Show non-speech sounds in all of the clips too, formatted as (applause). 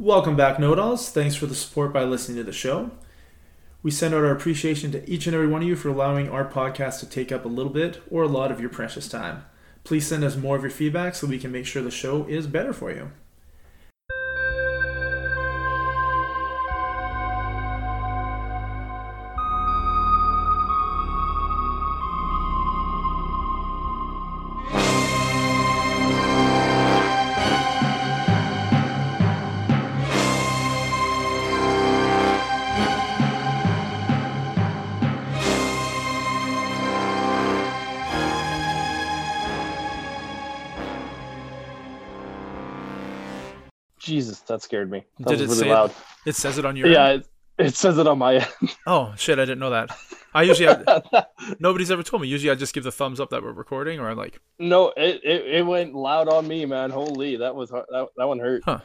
Welcome back, Know-It-Alls. Thanks for the support by listening to the show. We send out our appreciation to each and every one of you for allowing our podcast to take up a little bit or a lot of your precious time. Please send us more of your feedback so we can make sure the show is better for you. That scared me. That Did was it really say it? loud. It says it on your end. Yeah, it, it says it on my end. (laughs) Oh shit! I didn't know that. I usually have, (laughs) nobody's ever told me. Usually I just give the thumbs up that we're recording, or I'm like, no, it, it, it went loud on me, man. Holy, that was that, that one hurt. Huh.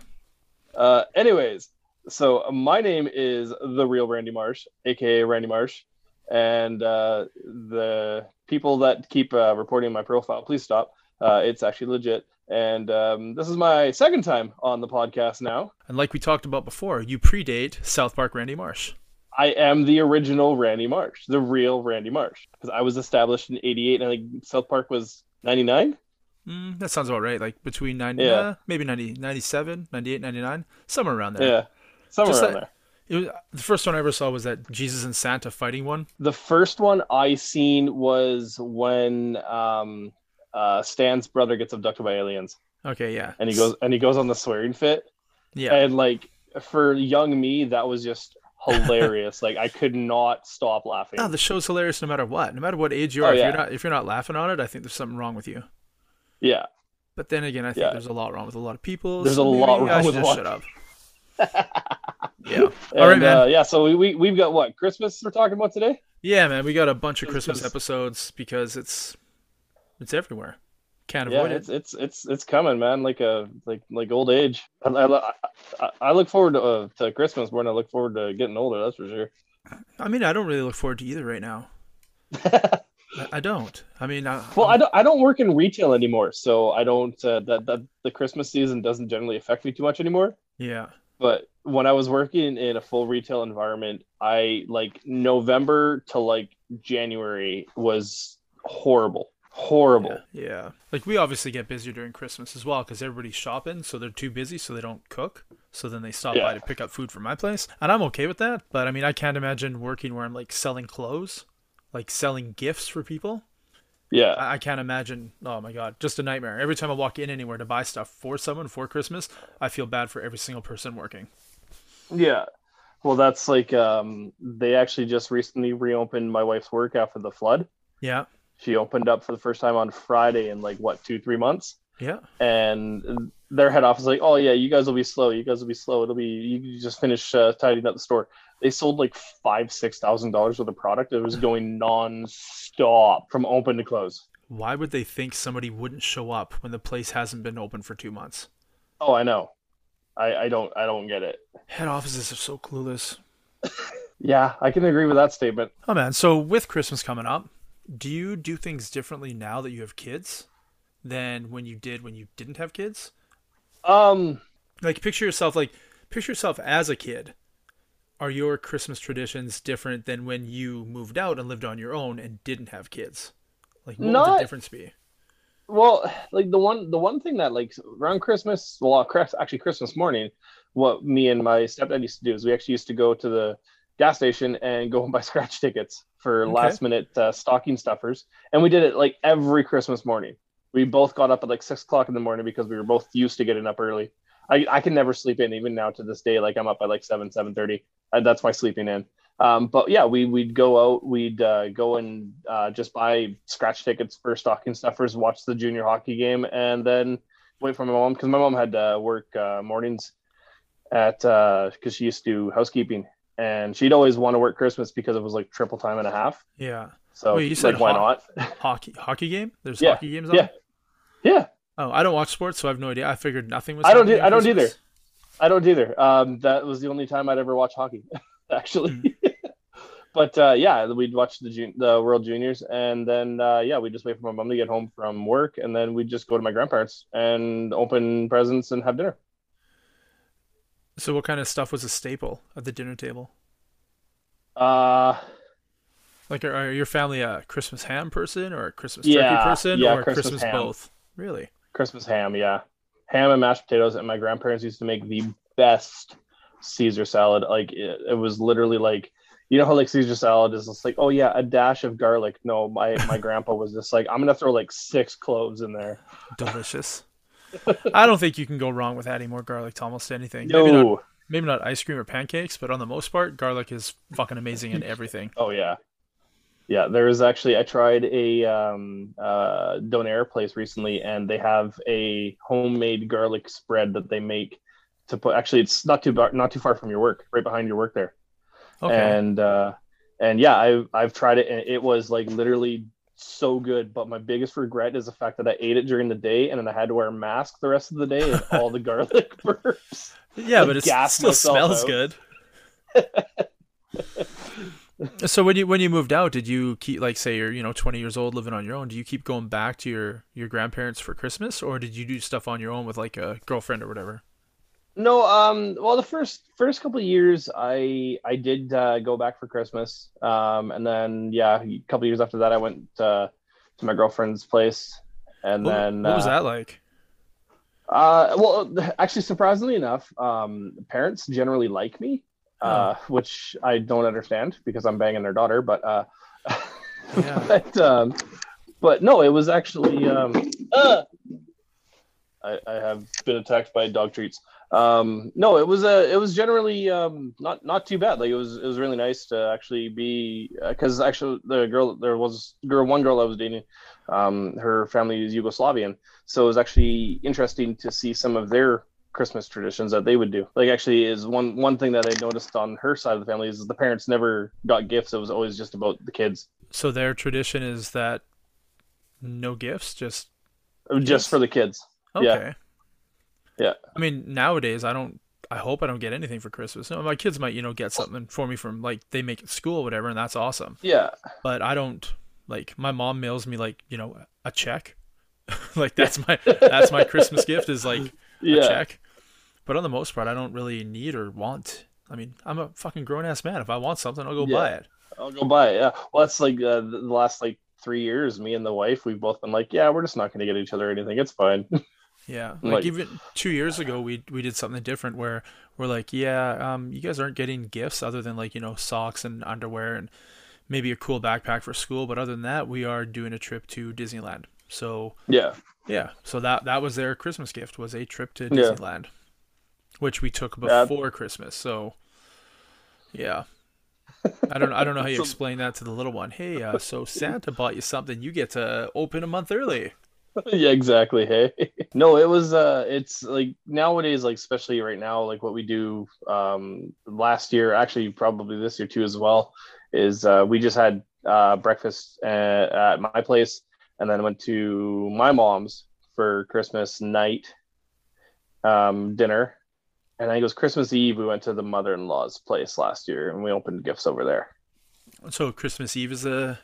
Uh, anyways, so my name is the real Randy Marsh, aka Randy Marsh, and uh, the people that keep uh, reporting my profile, please stop. Uh, it's actually legit. And um, this is my second time on the podcast now. and like we talked about before, you predate South Park Randy Marsh. I am the original Randy Marsh, the real Randy Marsh, because I was established in '88, and I think South Park was '99. Mm, that sounds about right. Like between 90, Yeah. uh, maybe 90, 97, 98, 99, somewhere around there. Yeah, somewhere Just around that- there. It was, the first one I ever saw was that Jesus and Santa fighting one. The first one I seen was when um, uh, Stan's brother gets abducted by aliens, Okay, yeah. and he goes and he goes on the swearing fit, Yeah. and like for young me, that was just hilarious. (laughs) like I could not stop laughing. No, the show's hilarious no matter what. No matter what age you are. Oh, if yeah. you're not if you're not laughing on it, I think there's something wrong with you. yeah, But then again, I think Yeah. there's a lot wrong with a lot of people. There's so a lot wrong with just shut up. (laughs) yeah. and, All right, man. Uh, yeah, so we, we we've got what Christmas we're talking about today. Yeah, man. We got a bunch of It's Christmas episodes because it's it's everywhere. Can't yeah, avoid it's it. it's it's it's coming, man. Like a like like old age. I, I, I, I look forward to, uh, to Christmas more than I look forward to getting older. That's for sure. I mean, I don't really look forward to either right now. (laughs) I, don't. I mean, I, well, I don't I don't work in retail anymore, so I don't uh, that that the Christmas season doesn't generally affect me too much anymore. yeah. But when I was working in a full retail environment, I like November to like January was horrible, horrible. Yeah, yeah. Like we obviously get busier during Christmas as well because everybody's shopping, so they're too busy, so they don't cook. So then they stop by to pick up food from my place, and I'm okay with that. But I mean, I can't imagine working where I'm like selling clothes, like selling gifts for people. Yeah, I, I can't imagine. Oh my god, just a nightmare. Every time I walk in anywhere to buy stuff for someone for Christmas, I feel bad for every single person working. Yeah. Well, that's like um, they actually just recently reopened my wife's work after the flood. Yeah, She opened up for the first time on Friday in like what two three months, yeah, and their head office is like, oh yeah, you guys will be slow. You guys will be slow. It'll be you just finish uh, tidying up the store. They sold like five six thousand dollars worth of product. It was going non-stop from open to close. Why would they think somebody wouldn't show up when the place hasn't been open for two months? Oh, I know. I, I don't I don't get it. Head offices are so clueless. (laughs) Yeah, I can agree with that statement. Oh man, so with Christmas coming up, do you do things differently now that you have kids than when you did when you didn't have kids? Um, Like picture yourself like picture yourself as a kid. Are your Christmas traditions different than when you moved out and lived on your own and didn't have kids? Like what would Not- the difference be? Well, like the one the one thing that like around Christmas, well, actually Christmas morning, what me and my stepdad used to do is we actually used to go to the gas station and go (laughs) and buy scratch tickets for Okay. last minute uh, stocking stuffers, and we did it like every Christmas morning. We both got up at like six o'clock in the morning because we were both used to getting up early. I, I can never sleep in even now to this day. Like I'm up at like seven seven thirty. Uh, that's my sleeping in. Um, but yeah, we we'd go out, we'd uh, go and uh, just buy scratch tickets for stocking stuffers, watch the junior hockey game, and then wait for my mom because my mom had to work uh, mornings at because she used to do housekeeping, and she'd always want to work Christmas because it was like triple time and a half. Yeah. So Wait, you said like, why ho- not? (laughs) Hockey hockey game? There's Yeah, hockey games on? yeah. yeah, Oh, I don't watch sports, so I have no idea. I figured nothing was I don't do- I don't either. I don't either. Um, that was the only time I'd ever watch hockey, (laughs) actually. Hmm. (laughs) but uh, yeah, we'd watch the jun- the World Juniors, and then uh, yeah, we'd just wait for my mom to get home from work, and then we'd just go to my grandparents and open presents and have dinner. So, what kind of stuff was a staple at the dinner table? Uh, Like, are, are your family a Christmas ham person or a Christmas Yeah, turkey person yeah, or Christmas Christmas both? Really? Christmas ham, yeah, ham and mashed potatoes. And my grandparents used to make the best Caesar salad. Like it, it was literally like, you know how like Caesar salad is just like, oh yeah, a dash of garlic. No, my my (laughs) grandpa was just like, I'm gonna throw like six cloves in there. Delicious. I don't think you can go wrong with adding more garlic to almost anything. Maybe not, No, maybe not ice cream or pancakes, but on the most part, garlic is fucking amazing in everything. (laughs) oh yeah, yeah. there is actually I tried a um, uh, donair place recently, and they have a homemade garlic spread that they make to put. Actually, it's not too bar- not too far from your work, right behind your work there. Okay. and uh and yeah i've i've tried it and it was like literally so good but my biggest regret is the fact that i ate it during the day and then i had to wear a mask the rest of the day and (laughs) all the garlic (laughs) burps yeah, but it still smells out. good. (laughs) so when you when you moved out, did you keep like say you're you know 20 years old living on your own? Do you keep going back to your your grandparents for Christmas, or did you do stuff on your own with like a girlfriend or whatever? No um well the first first couple of years i i did uh, go back for christmas um and then yeah a couple of years after that i went uh, to my girlfriend's place and What, then what was uh, that like? Uh, well, actually, surprisingly enough, um, parents generally like me, uh, which I don't understand because I'm banging their daughter. But uh, (laughs) Yeah. but um, but no, it was actually um, uh, I, I have been attacked by dog treats. Um, no, it was a it was generally um, not not too bad. Like it was it was really nice to actually be because actually the girl there was girl one girl I was dating, um, her family is Yugoslavian, so it was actually interesting to see some of their Christmas traditions that they would do. Like actually is one one thing that I noticed on her side of the family is the parents never got gifts. It was always just about the kids, So their tradition is that no gifts, just just Yes. for the kids. okay. Yeah. Yeah. I mean, nowadays I don't. I hope I don't get anything for Christmas. No, my kids might, you know, get something for me from like they make at school, or whatever, and that's awesome. Yeah, But I don't like. My mom mails me like you know a check. (laughs) like that's my (laughs) that's my Christmas gift is like a check. But on the most part, I don't really need or want. I mean, I'm a fucking grown ass man. If I want something, I'll go Yeah. buy it. I'll go buy it. Yeah. Well, that's like uh, the the last like three years. Me and the wife, we've both been like, yeah, we're just not going to get each other anything. It's fine. (laughs) Yeah, like, Like- even two years ago, we we did something different where we're like, yeah, um, you guys aren't getting gifts other than like you know socks and underwear and maybe a cool backpack for school, but other than that, we are doing a trip to Disneyland. So yeah. yeah, so that that was their Christmas gift was a trip to Yeah. Disneyland, which we took Yeah. before Christmas. So yeah. I don't I don't know how you (laughs) explain that to the little one. Hey, uh, so Santa bought you something. You get to open a month early. (laughs) yeah, exactly. Hey, (laughs) no, it was. Uh, it's like nowadays, like especially right now, like what we do. Um, last year, actually, probably this year too as well, is uh, we just had uh breakfast at, at my place, and then went to my mom's for Christmas night, um, dinner, and I think it was Christmas Eve. We went to the mother-in-law's place last year, and we opened gifts over there. So Christmas Eve is a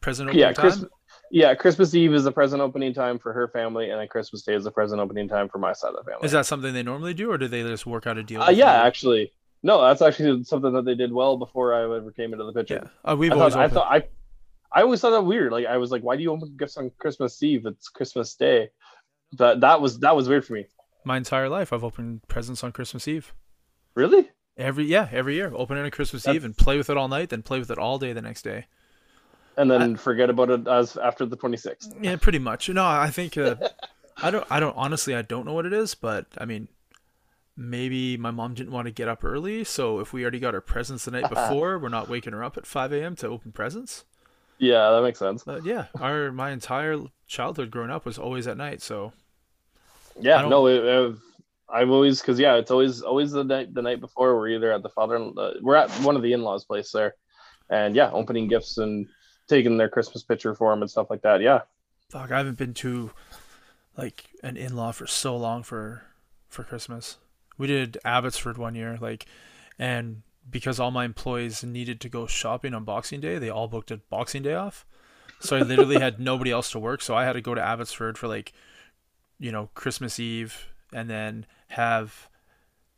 present opening yeah, time. Yeah, Christmas Eve is the present opening time for her family, and then Christmas Day is the present opening time for my side of the family. Is that something they normally do, or do they just work out a deal? Uh, yeah, you? actually, no, that's actually something that they did well before I ever came into the picture. yeah. Uh, we've I always thought, I thought I, I always thought that weird. Like I was like, why do you open gifts on Christmas Eve? It's Christmas Day. That that was that was weird for me. my entire life. I've opened presents on Christmas Eve. Really? Every yeah, every year. Open it on Christmas That's- Eve and play with it all night, then play with it all day the next day. And then forget about it as after the twenty sixth. Yeah, pretty much. No, I think uh, (laughs) I don't. I don't honestly. I don't know what it is, but I mean, maybe my mom didn't want to get up early, so if we already got our presents the night (laughs) before, we're not waking her up at five a.m. to open presents. Yeah, that makes sense. But yeah, our my entire childhood growing up was always at night. So Yeah, no, it, it, I've always because yeah, it's always always the night the night before. We're either at the father, uh, we're at one of the in laws' place there, and yeah, opening gifts and taking their Christmas picture for them and stuff like that. Yeah, fuck, I haven't been to like an in-law for so long for for Christmas. We did Abbotsford one year, like, and because all my employees needed to go shopping on Boxing Day, they all booked a Boxing Day off. So I literally had (laughs) nobody else to work, so I had to go to Abbotsford for like, you know, Christmas Eve, and then have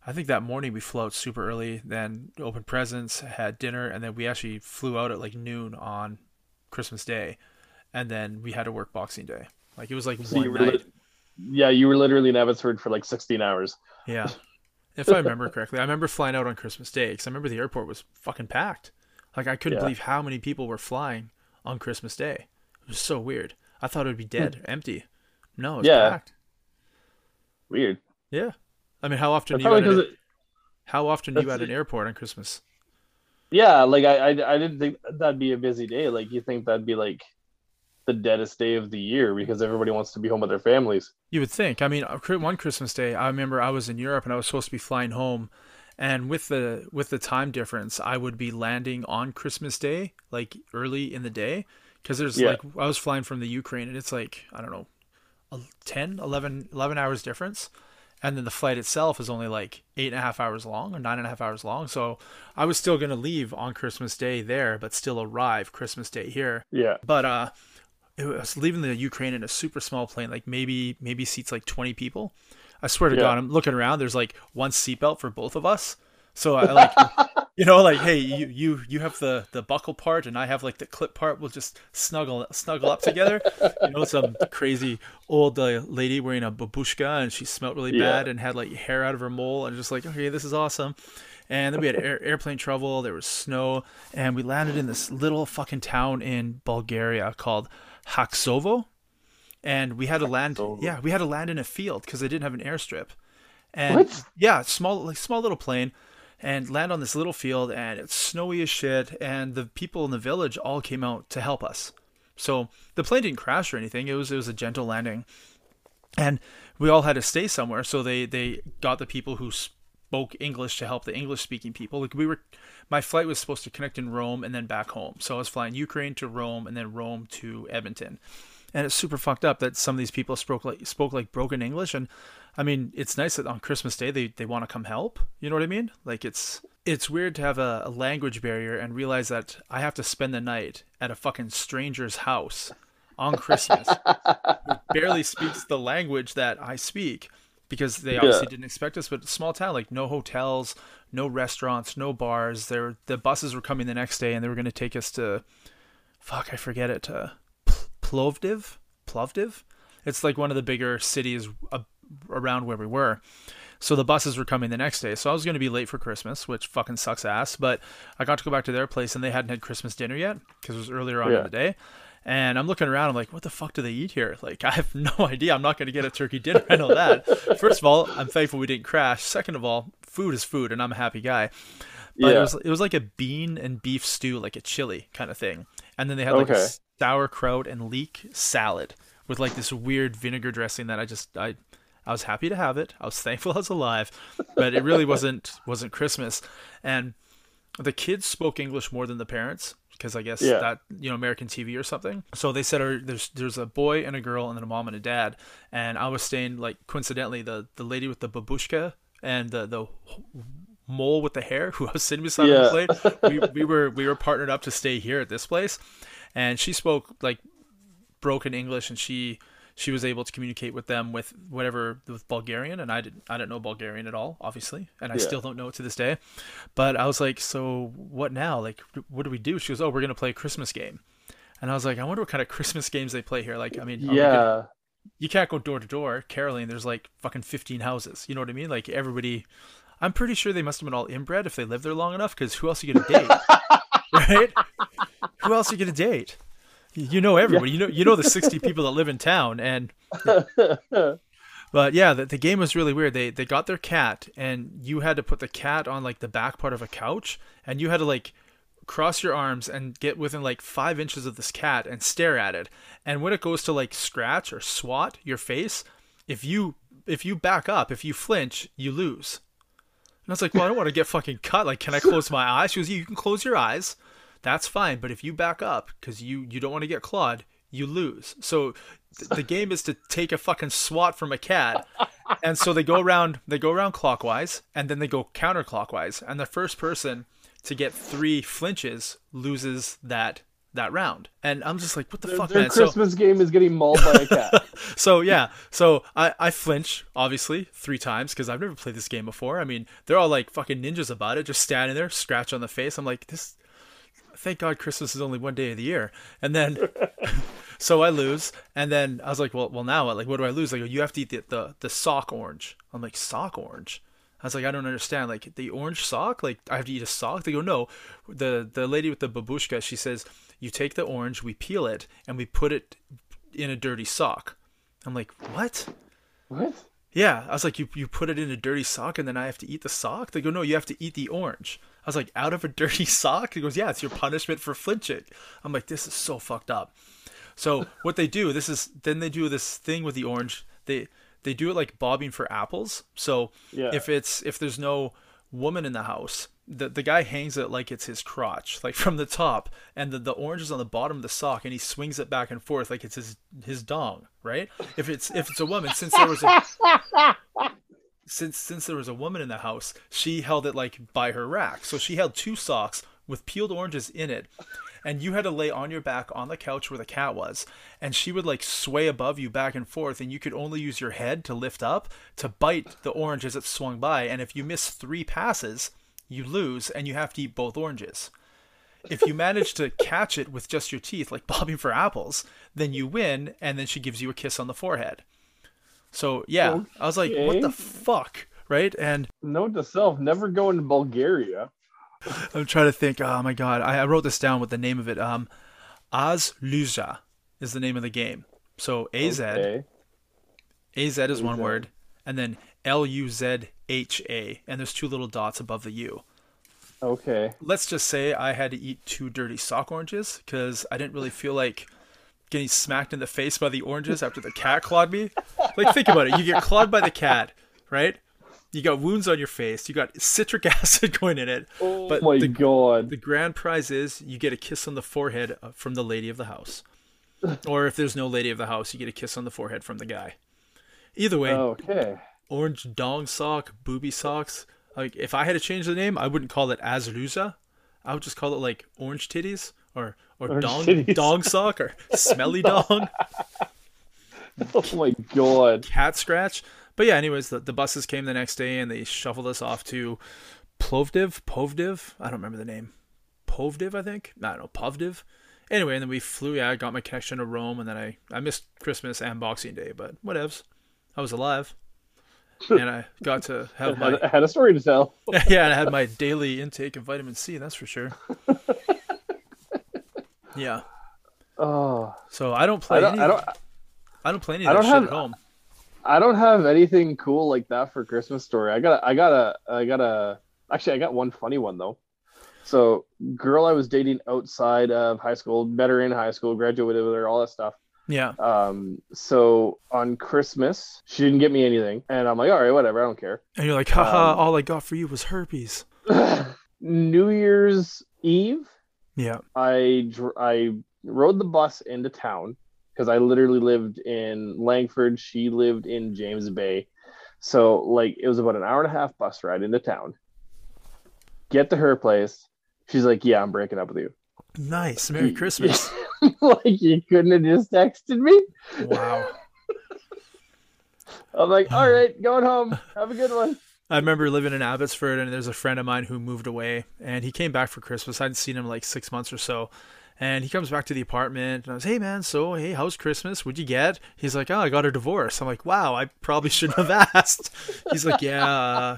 I think that morning we flew out super early, then opened presents, had dinner, and then we actually flew out at like noon on Christmas Day, and then we had to work Boxing Day. Like it was like So one night. li- yeah, you were literally in Abbotsford for like 16 hours. Yeah. (laughs) If I remember correctly, I remember flying out on Christmas Day because I remember the airport was fucking packed. Like I couldn't Yeah. believe how many people were flying on Christmas Day. It was so weird. I thought it would be dead, empty. No, it's Hmm. Yeah. packed. Weird. Yeah. I mean, how often do you at it, how often do you at an airport on Christmas? Yeah, like I, I I didn't think that'd be a busy day. Like you think that'd be like the deadest day of the year because everybody wants to be home with their families. You would think. I mean, uh, one Christmas day, I remember I was in Europe and I was supposed to be flying home, and with the with the time difference, I would be landing on Christmas Day, like early in the day, because there's Yeah. like I was flying from the Ukraine and it's like I don't know, a 10, 11, 11 hours difference, and then the flight itself is only like eight and a half hours long or nine and a half hours long. So I was still gonna leave on Christmas Day there, but still arrive Christmas Day here Yeah. but uh it was leaving the Ukraine in a super small plane, like maybe maybe seats like twenty people. I swear to Yeah. God, I'm looking around. There's like one seatbelt for both of us. So I like, (laughs) you know, like, hey, you you you have the the buckle part, and I have like the clip part. We'll just snuggle snuggle up together. You know, some crazy old uh, lady wearing a babushka, and she smelled really Yeah. bad and had like hair out of her mole, and just like, okay, this is awesome. And then we had air, airplane trouble. There was snow, and we landed in this little fucking town in Bulgaria called Haksovo, and we had to land. Haksovo. Yeah, we had to land in a field because they didn't have an airstrip. And What? yeah, small like small little plane, and land on this little field, and it's snowy as shit. And the people in the village all came out to help us. So the plane didn't crash or anything. It was it was a gentle landing, and we all had to stay somewhere. So they they got the people who spoke English to help the English speaking people. Like we were, my flight was supposed to connect in Rome and then back home. So I was flying Ukraine to Rome and then Rome to Edmonton. And it's super fucked up that some of these people spoke like spoke like broken English. And I mean, it's nice that on Christmas Day they, they want to come help. You know what I mean? Like it's it's weird to have a, a language barrier and realize that I have to spend the night at a fucking stranger's house on Christmas (laughs) who barely speaks the language that I speak because they obviously didn't expect us. But small town, like no hotels, no restaurants, no bars. There, the buses were coming the next day, and they were going to take us to, fuck, I forget it, to Plovdiv, Plovdiv. It's like one of the bigger cities uh, around where we were. So the buses were coming the next day. So I was going to be late for Christmas, which fucking sucks ass. But I got to go back to their place, and they hadn't had Christmas dinner yet because it was earlier on Yeah. in the day. And I'm looking around. I'm like, what the fuck do they eat here? Like, (laughs) I have no idea. I'm not going to get a turkey dinner. I know that. First of all, I'm thankful we didn't crash. Second of all, food is food, and I'm a happy guy. But it was it was like a bean and beef stew, like a chili kind of thing. And then they had like a sauerkraut and leek salad with like this weird vinegar dressing that I just I I was happy to have it. I was (laughs) thankful I was alive, but it really wasn't wasn't Christmas. And the kids spoke English more than the parents because I guess Yeah. that you know American TV or something. So they said "Oh, there's there's a boy and a girl and then a mom and a dad. And I was staying like coincidentally the the lady with the babushka and the the mole with the hair who I was sitting beside on Yeah. the plane. (laughs) We we were we were partnered up to stay here at this place, and she spoke like broken English and she she was able to communicate with them with whatever with Bulgarian and I didn't I didn't know Bulgarian at all obviously and I Yeah. still don't know it to this day. But I was like so what now? Like what do we do? She goes oh we're gonna play a Christmas game. And I was like I wonder what kind of (laughs) Christmas games they play here. Like I mean we gonna- yeah. you can't go door to door caroling there's like fucking 15 houses. You know what I mean? Like everybody I'm pretty sure they must have been all inbred if they lived there long enough because who else are you gonna date? (laughs) Right? Who else are you gonna date you know everybody. You know you know the sixty people that live in town, and (laughs) but yeah, the, the game was really weird. They they got their cat, and you had to put the cat on like the back part of a couch, and you had to like cross your arms and get within like five inches of this cat and stare at it. And when it goes to like scratch or swat your face, if you if you back up, if you flinch, you lose. And I was like, well, I don't want to get fucking cut. Like, can I close my eyes? She goes, you can close your eyes. That's fine. But if you back up because you, you don't want to get clawed, you lose. So th- the (laughs) game is to take a fucking swat from a cat. And so they go around, they go around clockwise and then they go counterclockwise. And the first person to get three flinches loses that that round. And I'm just like, what the Their, fuck, their man? So, Christmas game is getting mauled by a cat. (laughs) so yeah, so I, I flinch obviously three times because I've never played this game before. I mean, they're all like fucking ninjas about it, just standing there, scratch on the face. I'm like, this. Thank God Christmas is only one day of the year. And then, (laughs) so I lose, and then I was like, well, well now what? Like, what do I lose? Like, oh, you have to eat the the, the sock orange. I'm like, sock orange. I was like, I don't understand. Like the orange sock, like I have to eat a sock. They go, no. The the lady with the babushka, she says, you take the orange, we peel it, and we put it in a dirty sock. I'm like, what? what? Yeah, I was like, you you put it in a dirty sock, and then I have to eat the sock. They go, no, you have to eat the orange. I was like, out of a dirty (laughs) sock. He goes, yeah, it's your punishment for flinching. I'm like, this is so fucked up. So what they do, this is then they do this thing with the orange. They they do it like bobbing for apples. So Yeah. if it's if there's no woman in the house, the the guy hangs it like it's his crotch, like from the top, and the, the orange is on the bottom of the sock, and he swings it back and forth like it's his his dong, right? If it's if it's a woman, since there was a since since there was a woman in the house, she held it like by her rack. So she held two socks with peeled oranges in it. And you had to lay on your back on the couch where the cat was, and she would like sway above you back and forth, and you could only use your head to lift up to bite the orange as it swung by. And if you miss three passes, you lose, and you have to eat both oranges. If you manage to catch it with just your teeth, like bobbing for apples, then you win, and then she gives you a kiss on the forehead. So yeah, I was like, what the fuck, right? And Note to self: never go into Bulgaria. (laughs) I'm trying to think. Oh my god, I, I wrote this down with the name of it. Um, Az Lüzha is the name of the game. So AZ, Okay. AZ is one word, and then L U Z H A, and there's two little dots above the U. Okay. Let's just say I had to eat two dirty sock oranges because I didn't really feel like getting smacked in the face by the oranges after the cat clawed me. Like, think about it. You get clawed by the cat, right? You got wounds on your face. You got citric (laughs) acid going in it. Oh But my the- god. The grand prize is you get a kiss on the forehead uh, from the lady of the house. (laughs) Or if there's no lady of the house, you get a kiss on the forehead from the guy. Either way, Okay. orange dong sock, booby socks. Like if I had to change the name, I wouldn't call it Az Lüzha. I would just call it like orange titties or or Orange dong dong sock or (laughs) smelly dong, (laughs) Oh my god. cat scratch. But yeah, anyways, the, the buses came the next day and they shuffled us off to Plovdiv, Povdiv. I don't remember the name. Povdiv, I think. I don't know, Povdiv. Anyway, and then we flew. Yeah, I got my connection to Rome, and then I I missed Christmas and Boxing Day, but whatevs. I was alive, and I (laughs) got to have my I had a story to tell. yeah, and I had my daily intake of vitamin C. That's for sure. Yeah. Oh, So I don't play. I don't. any, I don't. I don't play any I of that don't shit have- at home. I don't have anything cool like that for Christmas story. I got. I got a. I got a. Actually, I got one funny one though. So, girl I was dating outside of high school, better in high school, graduated with her, all that stuff. Yeah. Um, so on Christmas, she didn't get me anything, and I'm like, all right, whatever, I don't care. And you're like, haha, Um, all I got for you was herpes. (laughs) New Year's Eve, Yeah. I dr- I rode the bus into town because I literally lived in Langford. She lived in James Bay, so like it was about an hour and a half bus ride into town. Get to her place. She's like, "Yeah, I'm breaking up with you." Nice. Merry (laughs) Christmas. (laughs) like you couldn't have just texted me. wow. (laughs) I'm like, "All (sighs) right, going home. Have a good one." I remember living in Abbotsford, and there's a friend of mine who moved away, and he came back for Christmas. I hadn't seen him like six months or so. And he comes back to the apartment, and I was, hey man, so hey, how's Christmas? What'd you get? He's like, oh, I got a divorce. I'm like, wow, I probably shouldn't have (laughs) asked. He's like, yeah, uh,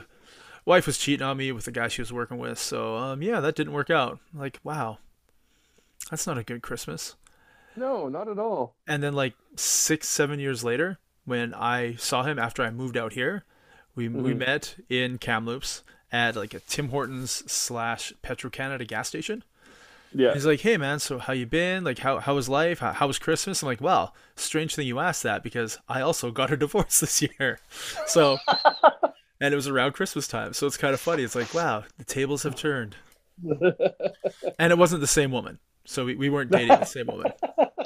wife was cheating on me with the guy she was working with, so um, yeah, that didn't work out. I'm like, wow, that's not a good Christmas. No, not at all. And then like six, seven years later, when I saw him after I moved out here, we we Mhm. met in Kamloops at like a Tim Hortons slash Petro Canada gas station. Yeah. He's like, "Hey man, so how you been? Like, how how was life? How, how was Christmas?" I'm like, "Well, strange thing you asked that because I also got a (laughs) divorce this year." So, (laughs) and it was around Christmas time, so it's kind of funny. It's like, wow, the tables have turned, (laughs) and it wasn't the same woman. So we, we weren't dating the same woman.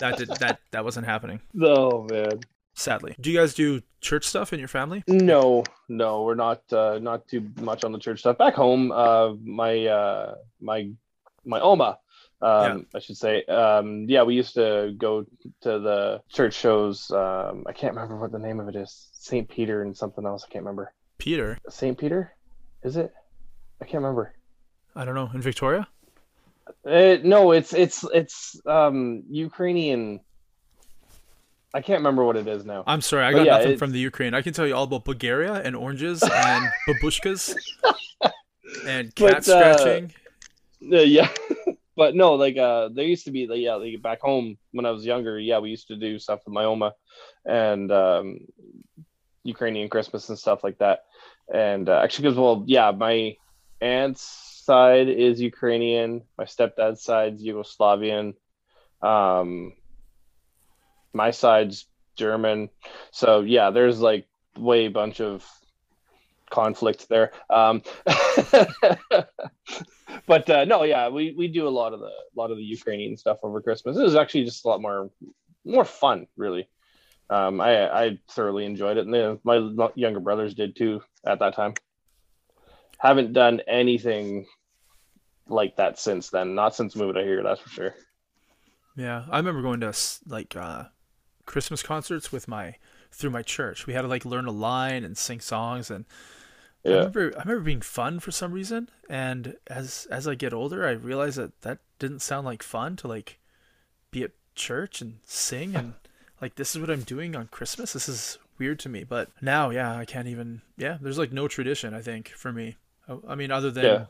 That did that that wasn't happening. oh man. Sadly. Do you guys do church stuff in your family? No, no, we're not uh, not too much on the church stuff. Back home, uh, my uh, my my Oma, Um, I should say. Um, yeah, we used to go to the church shows. Um, I can't remember what the name of it is. St. Peter and something else. I can't remember. Peter. St. Peter? Is it? I can't remember. I don't know. In Victoria? Uh, no, it's it's it's um Ukrainian. I can't remember what it is now. I'm sorry, I But got yeah, nothing it's- from the Ukraine. I can tell you all about Bulgaria and oranges and (laughs) babushkas and cat But, uh, scratching. Uh, yeah, (laughs) but no, like uh, there used to be like yeah, like back home when I was younger. Yeah, we used to do stuff with my oma and um, Ukrainian Christmas and stuff like that. And uh, actually, because well, yeah, my aunt's side is Ukrainian, my stepdad's side's Yugoslavian, um, my side's German. So yeah, there's like way bunch of conflict there. Um, (laughs) but uh, no, yeah, we, we do a lot of the lot of the Ukrainian stuff over Christmas. It was actually just a lot more more fun, really. Um, I I thoroughly enjoyed it, and uh, my younger brothers did too at that time. Haven't done anything like that since then. Not since moving out here, that's for sure. Yeah, I remember going to like uh, Christmas concerts with my through my church. We had to like learn a line and sing songs, and I Yeah, remember I remember being fun for some reason. And as as I get older, I realize that that didn't sound like fun to like be at church and sing and (laughs) like this is what I'm doing on Christmas. This is weird to me. But now, yeah, I can't even. Yeah, there's like no tradition. I think for me. I, I mean, other than Yeah.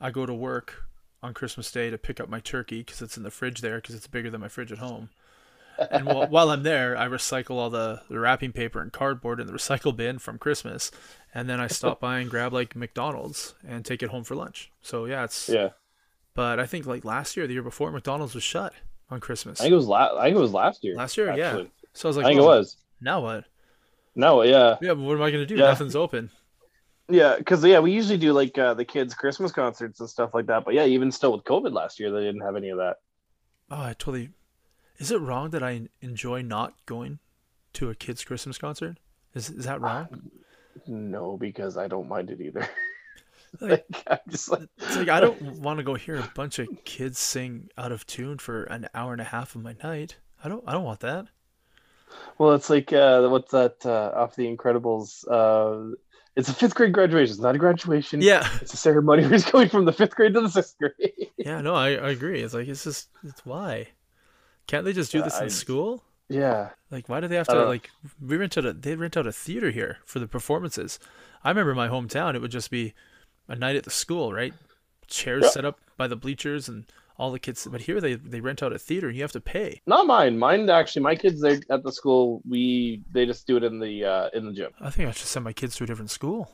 I go to work on Christmas Day to pick up my turkey because it's in the fridge there because it's bigger than my fridge at home. And while, while I'm there, I recycle all the, the wrapping paper and cardboard in the recycle bin from Christmas, and then I stop by and grab like McDonald's and take it home for lunch. So yeah, it's. yeah. But I think like last year, the year before, McDonald's was shut on Christmas. I think it was last. I think it was last year. Last year, yeah. So I was like, I think it was. Now what? No, yeah. Yeah, but what am I gonna do? Yeah. Nothing's open. Yeah, because yeah, we usually do like uh, the kids' Christmas concerts and stuff like that. But yeah, even still with COVID last year, they didn't have any of that. Oh, I totally. Is it wrong that I enjoy not going to a kid's Christmas concert? Is is that wrong? No, because I don't mind it either. (laughs) Like, I'm just like, it's like I don't (laughs) want to go hear a bunch of kids sing out of tune for an hour and a half of my night. I don't. I don't want that. well, it's like uh, what's that uh, off the Incredibles? Uh, it's a fifth grade graduation. It's not a graduation. Yeah, it's a ceremony where he's (laughs) going from the fifth grade to the sixth grade. yeah. No, I, I agree. It's like it's just it's why can't they just do this in I- school? yeah, Like, why do they have to like? We rent out a they rent out a theater here for the performances. I remember my hometown; it would just be a night at the school, right? Chairs Yeah. set up by the bleachers and all the kids. But here they they rent out a theater and you have to pay. not mine. Mine actually, my kids they at the school. We they just do it in the uh, in the gym. I think I should send my kids to a different school.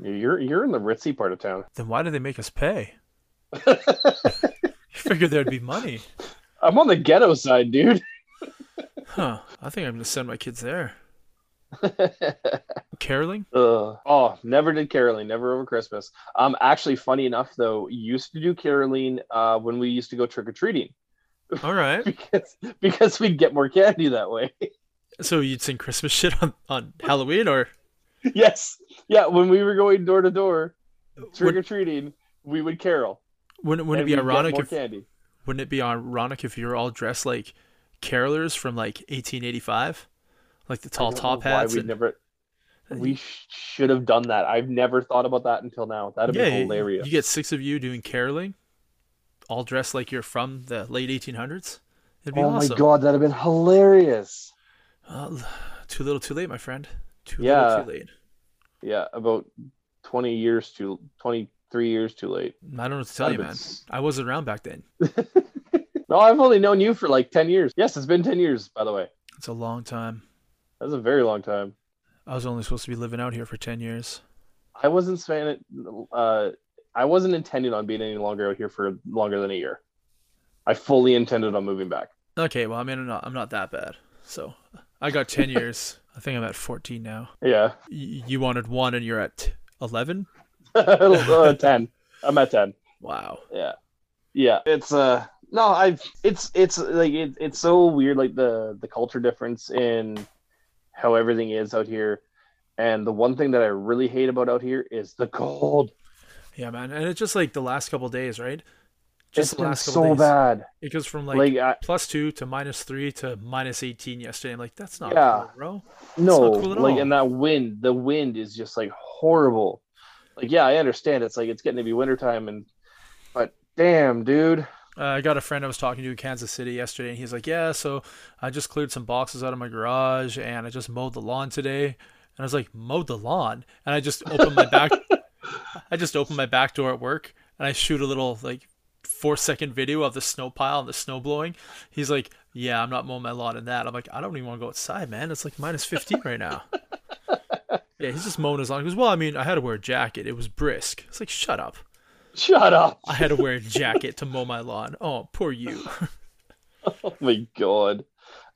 You're you're in the ritzy part of town. Then why do they make us pay? (laughs) (laughs) You figured there'd be money, I'm on the ghetto side, dude. (laughs) huh? I think I'm gonna send my kids there. (laughs) Caroling? Ugh. Oh, never did caroling. Never over Christmas. Um, actually, funny enough though, used to do caroling uh, when we used to go trick or treating All right. (laughs) because because we'd get more candy that way. So you'd sing Christmas shit on on Halloween, or yes, yeah. When we were going door to door trick or treating, we would carol. wouldn't wouldn't it be ironic if candy? Wouldn't it be ironic if you were all dressed like carolers from like 1885, like the tall top hats? we and- never. Uh, we sh- should have done that. I've never thought about that until now. That'd yeah, be hilarious. You get six of you doing caroling, all dressed like you're from the late 1800s. It'd be oh awesome. my god, that'd have been hilarious. Well, too little, too late, my friend. Too Yeah. little, too late. Yeah, about twenty years too, twenty three years too late. I don't know what to tell you, That'd man. have been I wasn't around back then. (laughs) No, I've only known you for like 10 years. Yes, it's been 10 years, by the way. It's a long time. That's a very long time. I was only supposed to be living out here for 10 years. I wasn't spending uh I wasn't intending on being any longer out here for longer than a year. I fully intended on moving back. Okay, well, I mean, I'm not, I'm not that bad. So I got 10 (laughs) years. I think I'm at 14 now. Yeah. Y- you wanted one and you're at 11? (laughs) uh, 10. I'm at 10. Wow. Yeah. Yeah, it's uh no, I've it's it's like it, it's so weird like the the culture difference in how everything is out here. And the one thing that I really hate about out here is the cold. Yeah, man. And it's just like the last couple days, right? Just it's the been last couple so days. bad. It goes from like, Like, I, plus two to minus three to minus 18 yesterday. I'm like, that's not Yeah. cool, bro. no, not cool like, all. and that wind, the wind is just like horrible. Like, yeah, I understand. It's like it's getting to be wintertime, and but damn, dude. Uh, I got a friend I was talking to in Kansas City yesterday, and he's like, "Yeah, so I just cleared some boxes out of my garage, and I just mowed the lawn today." And I was like, "Mowed the lawn?" And I just opened my back, (laughs) I just opened my back door at work, and I shoot a little like four second video of the snow pile and the snow blowing. He's like, "Yeah, I'm not mowing my lawn in that." I'm like, "I don't even want to go outside, man. It's like minus 15 right now." Yeah, he's just mowing his lawn. He goes, "Well, I mean, I had to wear a jacket. It was brisk." It's like, "Shut up." Shut up. I had to wear a jacket to mow my lawn. Oh, poor you. (laughs) Oh my god.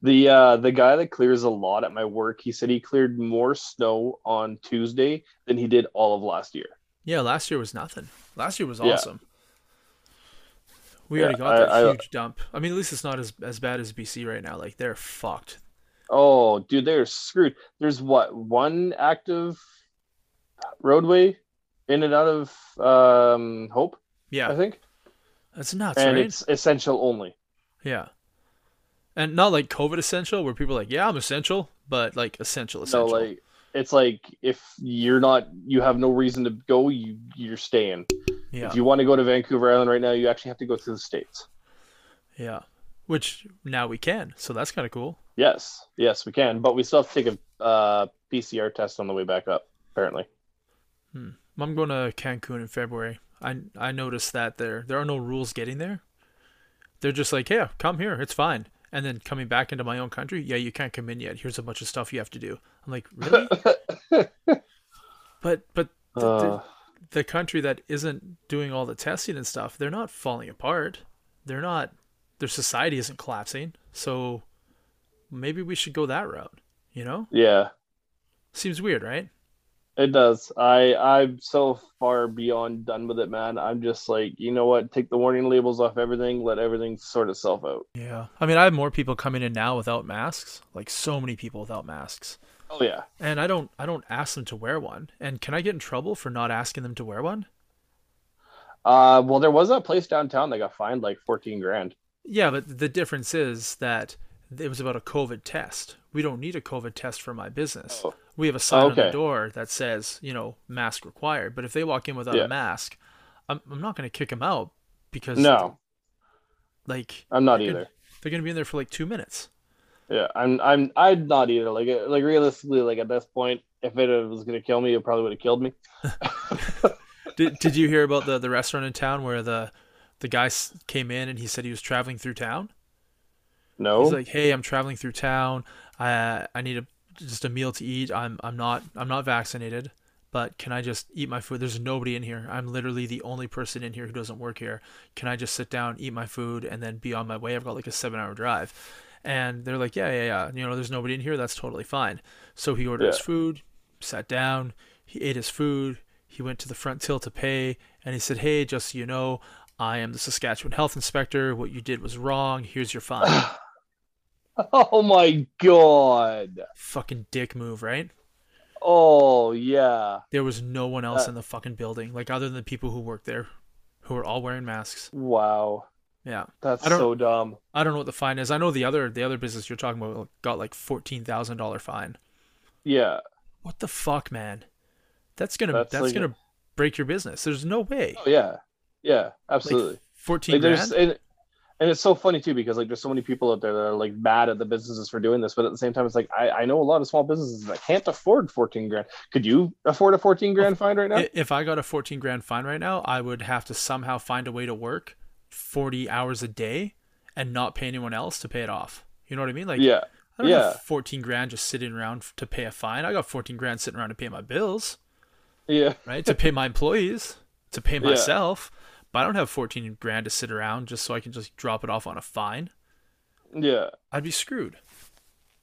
The uh the guy that clears a lot at my work, he said he cleared more snow on Tuesday than he did all of last year. Yeah, last year was nothing. Last year was Yeah. awesome. We Yeah, already got that I- I- huge dump. I mean, at least it's not as as bad as BC right now. Like they're fucked. Oh, dude, they're screwed. There's what one active roadway in and out of um Hope, Yeah, I think, that's nuts, and right? it's essential only. Yeah, and not like COVID essential, where people are like, yeah, I'm essential, but like essential So essential. like it's like if you're not you have no reason to go, you you're staying. yeah, If you want to go to Vancouver Island right now, you actually have to go through the States. yeah. Which now we can, so that's kind of cool. Yes, yes, we can, but we still have to take a uh, PCR test on the way back up. Apparently, I'm going to Cancun in February. I I noticed that there there are no rules getting there. They're just like, yeah, come here, it's fine. And then coming back into my own country, yeah, you can't come in yet. Here's a bunch of stuff you have to do. I'm like, really? (laughs) but but the, uh, the, the country that isn't doing all the testing and stuff, they're not falling apart. They're not. Their society isn't collapsing. So maybe we should go that route. You know, yeah, seems weird, right? it does. I I'm so far beyond done with it, man. I'm just like, you know what? Take the warning labels off everything. Let everything sort itself out. Yeah. I mean, I have more people coming in now without masks. Like so many people without masks. Oh yeah, And I don't I don't ask them to wear one. And can I get in trouble for not asking them to wear one? Uh, well, there was that place downtown that got fined like 14 grand. Yeah, but the difference is that it was about a COVID test. We don't need a COVID test for my business. Oh. We have a sign on the door that says, you know, mask required. But if they walk in without Yeah. a mask, I'm, I'm not going to kick them out because, No, like, I'm not they're either. gonna- they're going to be in there for like two minutes. Yeah, I'm I'm I'm not either. Like uh, like realistically, like at this point, if it was gonna kill me, it probably would have killed me. (laughs) Did, did you hear about the, the restaurant in town where the the guy came in and he said he was traveling through town? No. He's like, "Hey, I'm traveling through town. I I need a just a meal to eat. I'm I'm not I'm not vaccinated, but can I just eat my food? There's nobody in here. I'm literally the only person in here who doesn't work here. Can I just sit down, eat my food, and then be on my way? I've got like a seven hour drive." And they're like, "Yeah, yeah, yeah. You know, there's nobody in here. That's totally fine." So he ordered his food, sat down, he ate his food. He went to the front till to pay, and he said, "Hey, just so you know." I am the Saskatchewan health inspector. What you did was wrong. Here's your fine. (sighs) (laughs) (laughs) oh my god. fucking dick move, right? Oh yeah. There was no one else Uh, in the fucking building, like other than the people who worked there, who were all wearing masks. Wow. Yeah, That's I don't- so dumb. I don't know what the fine is. I know the other the other business you're talking about got like fourteen thousand dollar fine. Yeah. What the fuck, man? That's gonna That's that's, like- gonna break your business. There's no way. Oh yeah. Yeah. Absolutely. Like fourteen Like, grand. And, it's so funny too because like there's so many people out there that are like mad at the businesses for doing this, but at the same time it's like I, I know a lot of small businesses that can't afford 14 grand. Could you afford a 14 grand fine right now? If I got a fourteen grand fine right now, I would have to somehow find a way to work forty hours a day and not pay anyone else to pay it off. You know what I mean? Like yeah. I don't Yeah. have 14 grand just sitting around to pay a fine. I got 14 grand sitting around to pay my bills, Yeah. right? to pay my employees, to pay Yeah. But I don't have 14 grand to sit around just so I can just drop it off on a fine. Yeah. I'd be screwed.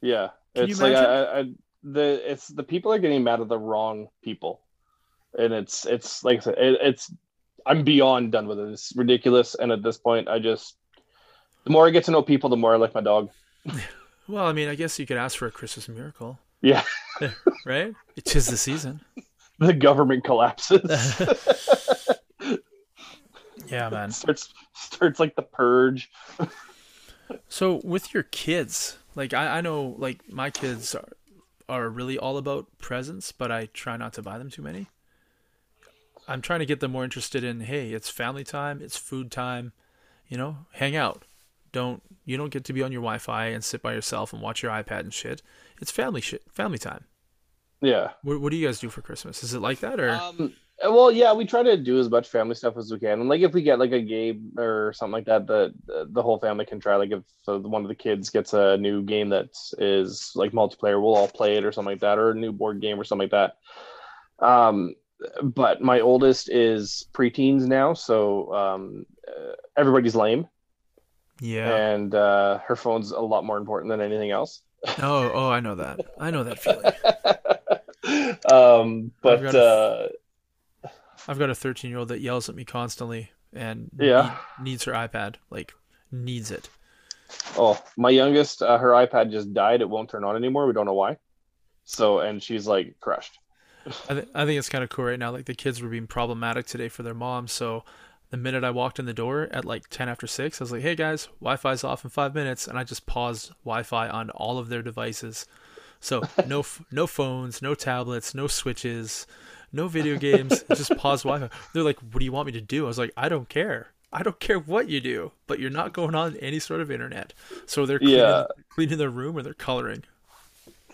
Yeah, Can it's like I, I, the it's the people are getting mad at the wrong people, and it's it's like I said, it, it's I'm beyond done with it. It's ridiculous, and at this point, I just the more I get to know people, the more I like my dog. (laughs) Well, I mean, I guess you could ask for a Christmas miracle, Yeah, (laughs) right? It is the season. (laughs) the government collapses. Yeah, (laughs) man. starts starts like the purge. (laughs) So with your kids, like I, I know like my kids are, are really all about presents, but I try not to buy them too many. I'm trying to get them more interested in, hey, it's family time, it's food time, you know, hang out. Don't you don't get to be on your Wi-Fi and sit by yourself and watch your iPad and shit. It's family shit, family time. Yeah. What, what do you guys do for Christmas? Is it like that or? Um, well, yeah, we try to do as much family stuff as we can, and like if we get like a game or something like that, the the, the whole family can try. Like if one of the kids gets a new game that is like multiplayer, we'll all play it or something like that, or a new board game or something like that. Um, but my oldest is preteens now, so um, uh, everybody's lame, yeah. and uh, her phone's a lot more important than anything else. Oh, oh, I know that. I know that feeling. (laughs) um, but uh, I've got a 13 year old that yells at me constantly and Yeah. need- needs her iPad. Like needs it. Oh, my youngest, uh, her iPad just died. It won't turn on anymore. We don't know why. So, and she's like crushed. I, th- I think it's kind of cool right now. Like the kids were being problematic today for their mom. So the minute I walked in the door at like 10 after 6, I was like, hey guys, Wi Fi's off in five minutes. And I just paused Wi Fi on all of their devices. So no, f- no phones, no tablets, no switches, no video games. just pause Wi Fi. They're like, what do you want me to do? I was like, I don't care. I don't care what you do, but you're not going on any sort of internet. So they're cleaning, Yeah. cleaning their room or they're coloring.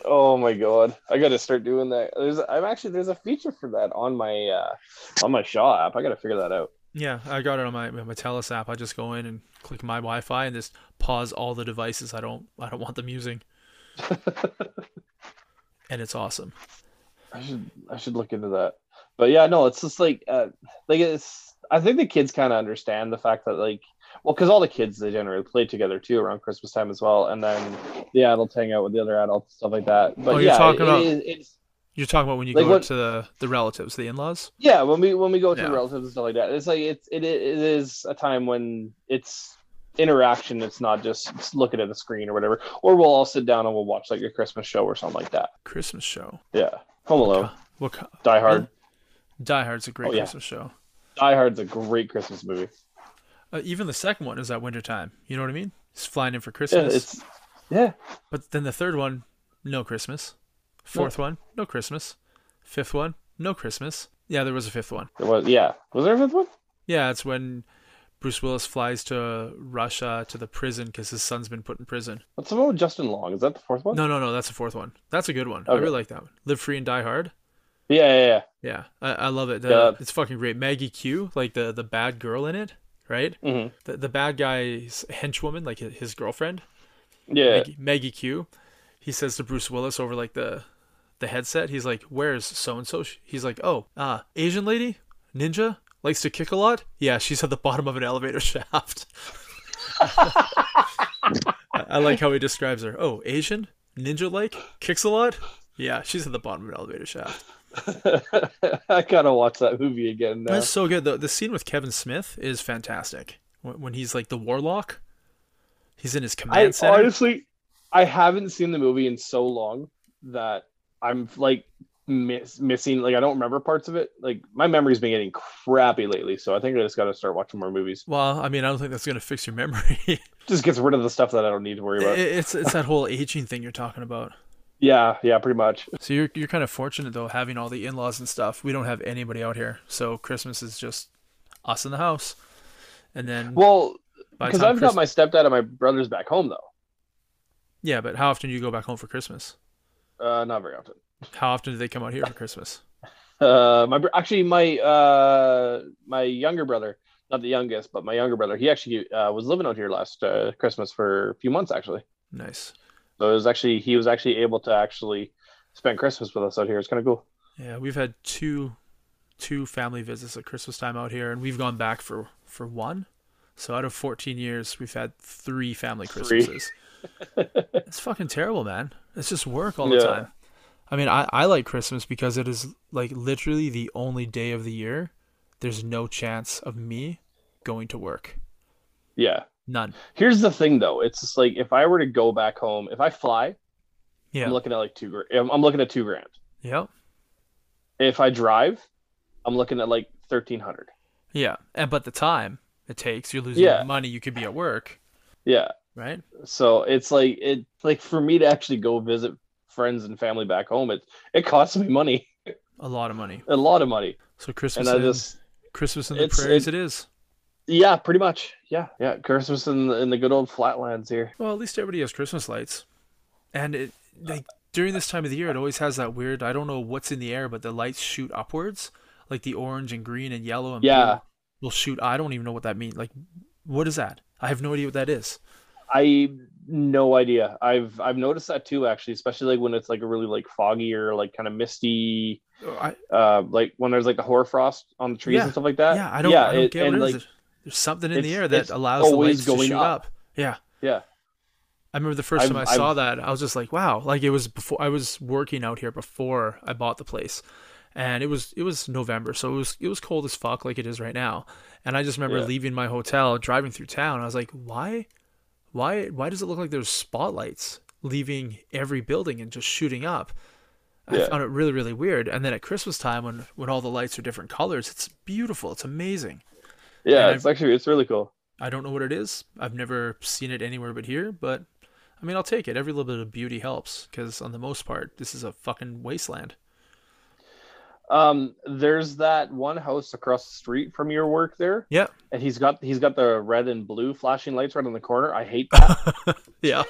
Oh my god, I got to start doing that. There's, I'm actually there's a feature for that on my uh, on my Shaw app. I got to figure that out. Yeah, I got it on my my Telus app. I just go in and click my Wi-Fi and just pause all the devices I don't I don't want them using, (laughs) and it's awesome. I should I should look into that. But yeah, no, it's just like uh, like it's. I think the kids kind of understand the fact that like well, because all the kids they generally play together too around Christmas time as well, and then the adults hang out with the other adults stuff like that. But Oh, you're yeah, talking it- about- it- it's You're talking about when you Like go what- to the the relatives, the in-laws. yeah when we when we go to Yeah. relatives and stuff like that. It's like it's it, it is a time when it's interaction. It's not just looking at a screen or whatever. Or we'll all sit down and we'll watch like a Christmas show or something like that. Christmas show. Yeah, Home Alone, What? co- Die Hard. Die Hard's a great Oh, yeah. Christmas show. Die Hard's a great Christmas movie. Uh, even the second one is at winter time. You know what I mean? It's flying in for Yeah, Christmas. it's yeah. But then the third one, no Christmas. Fourth one, no Christmas. Fifth one, no Christmas. Yeah, there was a fifth one. It was yeah. Was there a fifth one? Yeah, it's when Bruce Willis flies to Russia to the prison because his son's been put in prison. What's the one with Justin Long? Is that the fourth one? No, no, no, that's the fourth one. That's a good one. I really like that one. Live Free and Die Hard. Yeah, yeah, yeah. Yeah, I, I love it. The- Yeah. It's fucking great. Maggie Q, like the the bad girl in it, right? hmm The the bad guy's henchwoman, like his, girlfriend, Yeah. Maggie, Maggie Q. He says to Bruce Willis over like the the headset, he's like, "Where's so and so?" He's like, "Oh, ah, Asian lady, ninja, likes to kick a lot. Yeah, she's at the bottom of an elevator (laughs) shaft." I, like how he describes her. Oh, Asian, ninja like, kicks a lot. Yeah, she's at the bottom of an elevator shaft. (laughs) I gotta watch that movie again now. That's so good. The the scene with Kevin Smith is fantastic. When, when he's like the warlock, he's in his command I center. honestly, I haven't seen the movie in so long that I'm like miss, missing. Like I don't remember parts of it. Like my memory's been getting crappy lately, so I think I just got to start watching more movies. well, I mean, I don't think that's gonna fix your memory. (laughs) Just gets rid of the stuff that I don't need to worry about. it's it's that whole aging thing you're talking about. yeah, yeah, pretty much. So you're you're kind of fortunate though, having all the in-laws and stuff. We don't have anybody out here, so Christmas is just us in the house, and then Well, by the because I've got my stepdad and my brothers back home though. yeah. But how often do you go back home for Christmas? Uh, not very often. How often do they come out here for Christmas? Uh, my actually my uh my younger brother, not the youngest, but my younger brother, he actually uh, was living out here last uh, Christmas for a few months actually. Nice. So it was actually he was actually able to actually spend Christmas with us out here. It's kind of cool. Yeah, we've had two two family visits at Christmas time out here, and we've gone back for for one. So out of 14 years, we've had three family Three. Christmases. (laughs) it's fucking terrible, man. It's just work all the Yeah. time. I mean, I, I like Christmas because it is like literally the only day of the year there's no chance of me going to work. Yeah. None. Here's the thing though. It's just like if I were to go back home, if I fly, Yeah. I'm looking at like two grand. I'm looking at two grand. Yep. If I drive, I'm looking at like thirteen hundred. Yeah. And but the time it takes. You're losing Yeah. money. You could be at work, Yeah. right? So it's like it like for me to actually go visit friends and family back home, it it costs me money, A lot of money. a lot of money, So Christmas and I in, just Christmas in the prairies. it- it is. yeah, pretty much yeah, yeah. Christmas in the, in the good old flatlands here. Well, at least everybody has Christmas lights, and it like during this time of the year, it always has that weird. I don't know what's in the air, but the lights shoot upwards, like the orange and green and yellow and Yeah. blue will shoot. I don't even know what that means. Like, what is that? I have no idea what that is. I no idea. I've I've noticed that too, actually, especially like when it's like a really like foggy or like kind of misty, I, uh, like when there's like the hoarfrost on the trees Yeah. and stuff like that. yeah, I don't. Yeah, I don't it- get and, it is. like There's something in the air that allows the lights to shoot up. up. Yeah. yeah, I remember the 1st time I saw I've- that, I was just like, wow. Like it was before I was working out here before I bought the place. And it was it was November, so it was it was cold as fuck like it is right now. And I just remember Yeah. leaving my hotel, driving through town. I was like, why why why does it look like there's spotlights leaving every building and just shooting up? I found it really, really weird. And then at Christmas time when when all the lights are different colors, it's beautiful. It's amazing. yeah. And It's actually it's really cool. I don't know what it is. I've never seen it anywhere but here, but I mean, I'll take it. Every little bit of beauty helps because, on the most part, this is a fucking wasteland. Um, there's that one house across the street from your work there, Yeah. and he's got he's got the red and blue flashing lights right on the corner. I hate (laughs) that Yeah.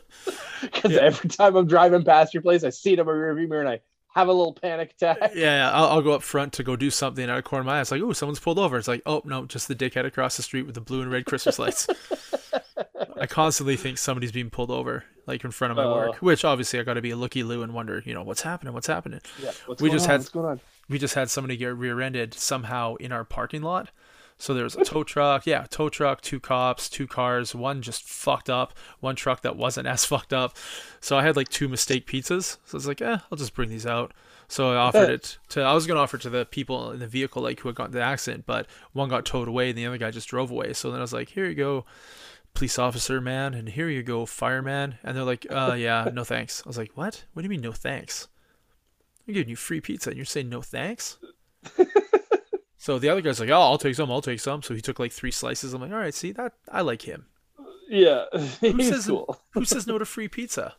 (laughs) because Yeah. every time I'm driving past your place, I see it in my rearview mirror and I have a little panic attack. Yeah. I'll, I'll go up front to go do something out of corner of my eye. It's like, oh, someone's pulled over. It's like, oh, no, just the dickhead across the street with the blue and red Christmas lights. (laughs) I constantly think somebody's being pulled over, like in front of my Uh. work, which obviously I got to be a looky loo and wonder, you know, what's happening? What's happening? Yeah, what's We just on? had- what's going on? we just had somebody get rear-ended somehow in our parking lot. So there was a tow truck, yeah, tow truck, two cops, two cars, one just fucked up, one truck that wasn't (laughs) as fucked up. So I had like two mistake pizzas. So I was like, eh, I'll just bring these out. So I offered it to, I was gonna offer it to the people in the vehicle like who had gotten the accident, but one got towed away and the other guy just drove away. So then I was like, here you go, police officer man, and here you go, fireman. And they're like, uh, yeah, no thanks. I was like, what? What do you mean no thanks? I'm giving you free pizza and you're saying no thanks? (laughs) so the other guy's like, oh, I'll take some, I'll take some. So he took like three slices. I'm like, all right, see that I like him. Yeah, (laughs) Who he's says cool. who says no to free pizza?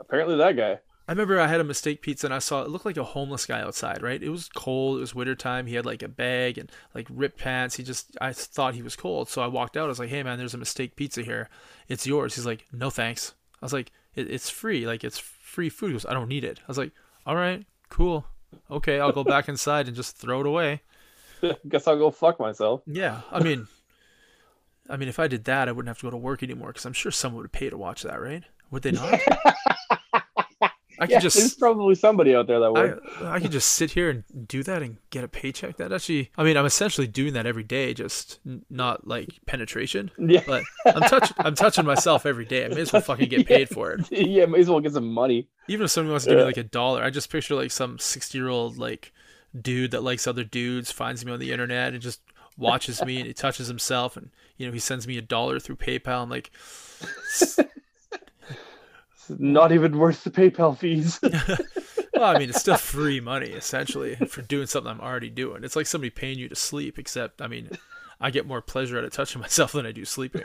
Apparently, that guy. I remember I had a mistake pizza and I saw it looked like a homeless guy outside, right? It was cold, it was winter time. He had like a bag and like ripped pants. He just I thought he was cold. So I walked out. I was like, "Hey man, there's a mistake pizza here. It's yours." He's like, "No, thanks." I was like, it, "It's free. Like it's free food." He goes, "I don't need it." I was like, "All right, cool. Okay, I'll go back (laughs) inside and just throw it away." (laughs) Guess I'll go fuck myself. Yeah, I mean I mean if I did that, I wouldn't have to go to work anymore cuz I'm sure someone would pay to watch that, right? Would they not? (laughs) I could Yeah, just there's probably somebody out there that would. I, I could just sit here and do that and get a paycheck. That actually, I mean, I'm essentially doing that every day, just not like penetration, (laughs) yeah, but I'm touching, I'm touching myself every day. I may as well (laughs) fucking get paid for it. (laughs) yeah, may as well get some money. Even if somebody wants to give me like a dollar, I just picture like some 60 year old like dude that likes other dudes finds me on the internet and just watches me and he touches himself and you know he sends me a dollar through PayPal. I'm like, Not even worth the PayPal fees. (laughs) well, I mean, it's still (laughs) free money essentially for doing something I'm already doing. It's like somebody paying you to sleep, except I mean, I get more pleasure out of touching (laughs) myself than I do sleeping.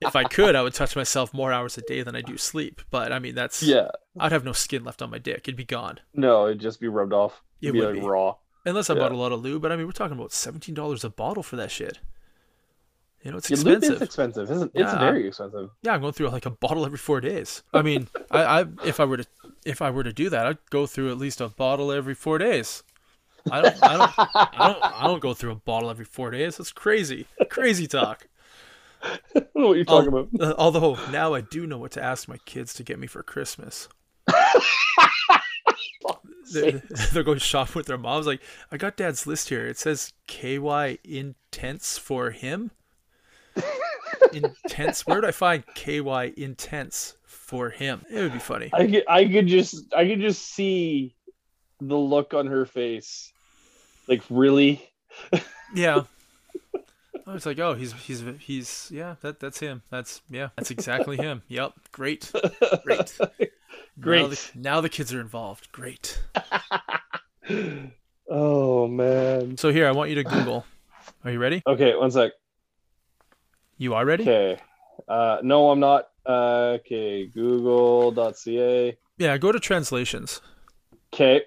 if I could, I would touch myself more hours a day than I do sleep. But I mean, that's yeah, I'd have no skin left on my dick; it'd be gone. no, it'd just be rubbed off. It It'd be would like be. raw. Unless I Yeah. bought a lot of lube, but I mean, we're talking about seventeen dollars a bottle for that shit. You know, it's lube expensive. is expensive. It's Yeah. very expensive. Yeah, I'm going through like a bottle every four days. I mean, (laughs) I, I if I were to if I were to do that, I'd go through at least a bottle every four days. I don't I don't I don't I don't go through a bottle every four days. That's crazy, crazy talk. I don't know what you're talking Al- about. uh, although now I do know what to ask my kids to get me for Christmas. (laughs) They're, they're going shopping with their moms. Like, I got Dad's list here. It says KY intense for him. Intense. Where would I find KY intense for him? It would be funny. I could, I could just, I could just see the look on her face. Like, really? Yeah. (laughs) I was like, oh, he's he's he's yeah, that that's him. That's yeah, that's exactly him. Yep, great, great, (laughs) Now Great. the, now the kids are involved. Great. (laughs) Oh man. So here, I want you to Google Are you ready? Okay, one sec. You are ready? Okay. Uh, no, I'm not. Uh, okay, google.ca. Yeah, go to translations. Okay.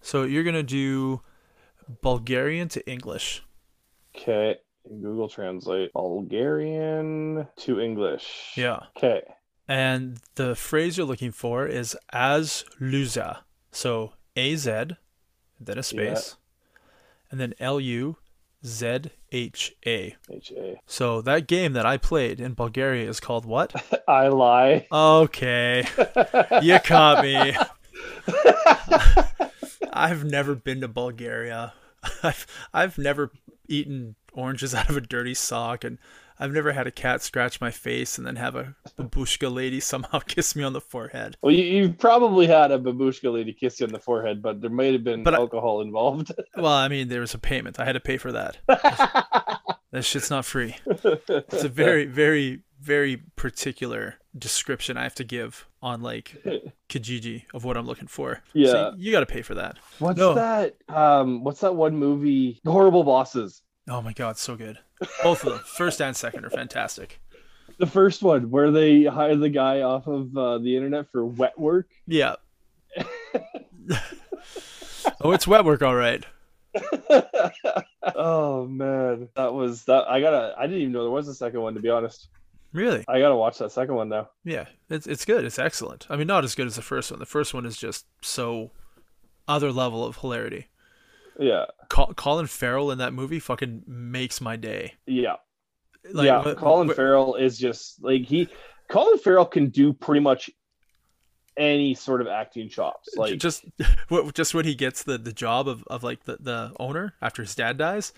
So you're gonna do Bulgarian to English. Okay. Google Translate Bulgarian to English. Yeah. Okay. And the phrase you're looking for is Az Lüzha. So A Z, then a space, and then L U Z H A. H A. So that game that I played in Bulgaria is called what? (laughs) I lie. Okay. (laughs) You caught me. (laughs) I've never been to Bulgaria. I've I've never eaten oranges out of a dirty sock and I've never had a cat scratch my face and then have a babushka lady (laughs) somehow kiss me on the forehead. Well, you, you probably had a babushka lady kiss you on the forehead, but there might have been But I- alcohol involved. (laughs) Well, I mean, there was a payment. I had to pay for that. (laughs) that shit's not free. It's a very, very, very particular description I have to give on like Kijiji of what I'm looking for. Yeah. So you got to pay for that. What's No. that? Um, what's that one movie? Horrible Bosses. Oh my god, so good. Both of them, first and second, are fantastic. The first one where they hire the guy off of uh, the internet for wet work. Yeah. (laughs) oh, it's wet work, all right. oh man, that was that. I gotta. I didn't even know there was a second one. To be honest, Really? I gotta watch that second one now. Yeah, it's it's good. It's excellent. I mean, not as good as the first one. The first one is just so other level of hilarity. Yeah, Col- Colin Farrell in that movie fucking makes my day. yeah, Like, yeah. Colin Farrell is just like he. Colin Farrell can do pretty much any sort of acting chops. Like just (laughs) just when he gets the, the job of, of like the, the owner after his dad dies,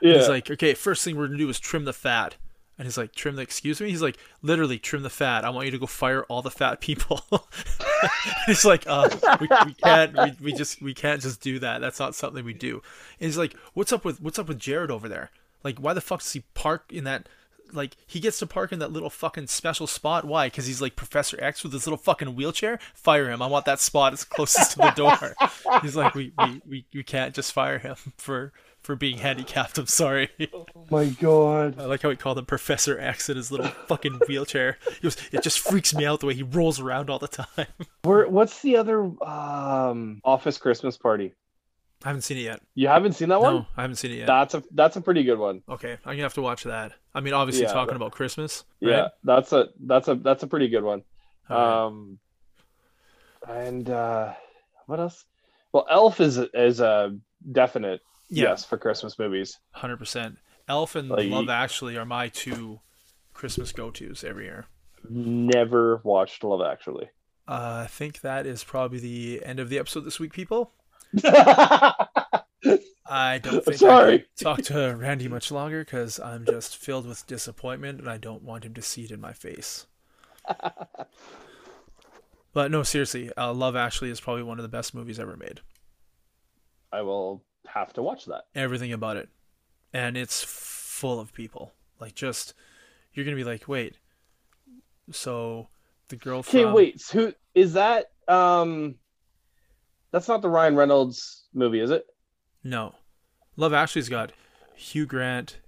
yeah, he's like, okay, first thing we're gonna do is trim the fat. And he's like, trim the excuse me? He's like, literally trim the fat. I want you to go fire all the fat people. (laughs) he's like, uh, we, we can't we, we just we can't just do that. That's not something we do. And he's like, What's up with what's up with Jared over there? Like, why the fuck does he park in that like he gets to park in that little fucking special spot. Why? Because he's like Professor X with his little fucking wheelchair. Fire him. I want that spot as closest to the door. (laughs) He's like, we, we, we, we can't just fire him (laughs) for for being handicapped. I'm sorry. oh (laughs) my god. I like how he called him Professor X in his little fucking wheelchair. He goes, it just freaks me out the way he rolls around all the time. (laughs) Where? What's the other um Office Christmas Party? I haven't seen it yet. You haven't seen that one? No, I haven't seen it yet. That's a that's a pretty good one. Okay, I'm gonna have to watch that. I mean, obviously Yeah, talking that- about Christmas. Yeah, that's a that's a that's a pretty good one. Right. Um, and uh, what else? Well, Elf is is a definite Yeah. yes for Christmas movies. Hundred percent. Elf and Like- Love Actually are my two Christmas go-tos every year. Never watched Love Actually. Uh, I think that is probably the end of the episode this week, people. (laughs) I don't think I Sorry. can talk to Randy much longer because I'm just filled with disappointment and I don't want him to see it in my face. (laughs) but no, seriously, uh, Love Actually is probably one of the best movies ever made. I will have to watch that. Everything about it, and it's full of people. Like, just you're gonna be like, wait, so the girl from Okay, wait. so Who is that? Um, that's not the Ryan Reynolds movie, is it? No. Love Actually's got Hugh Grant,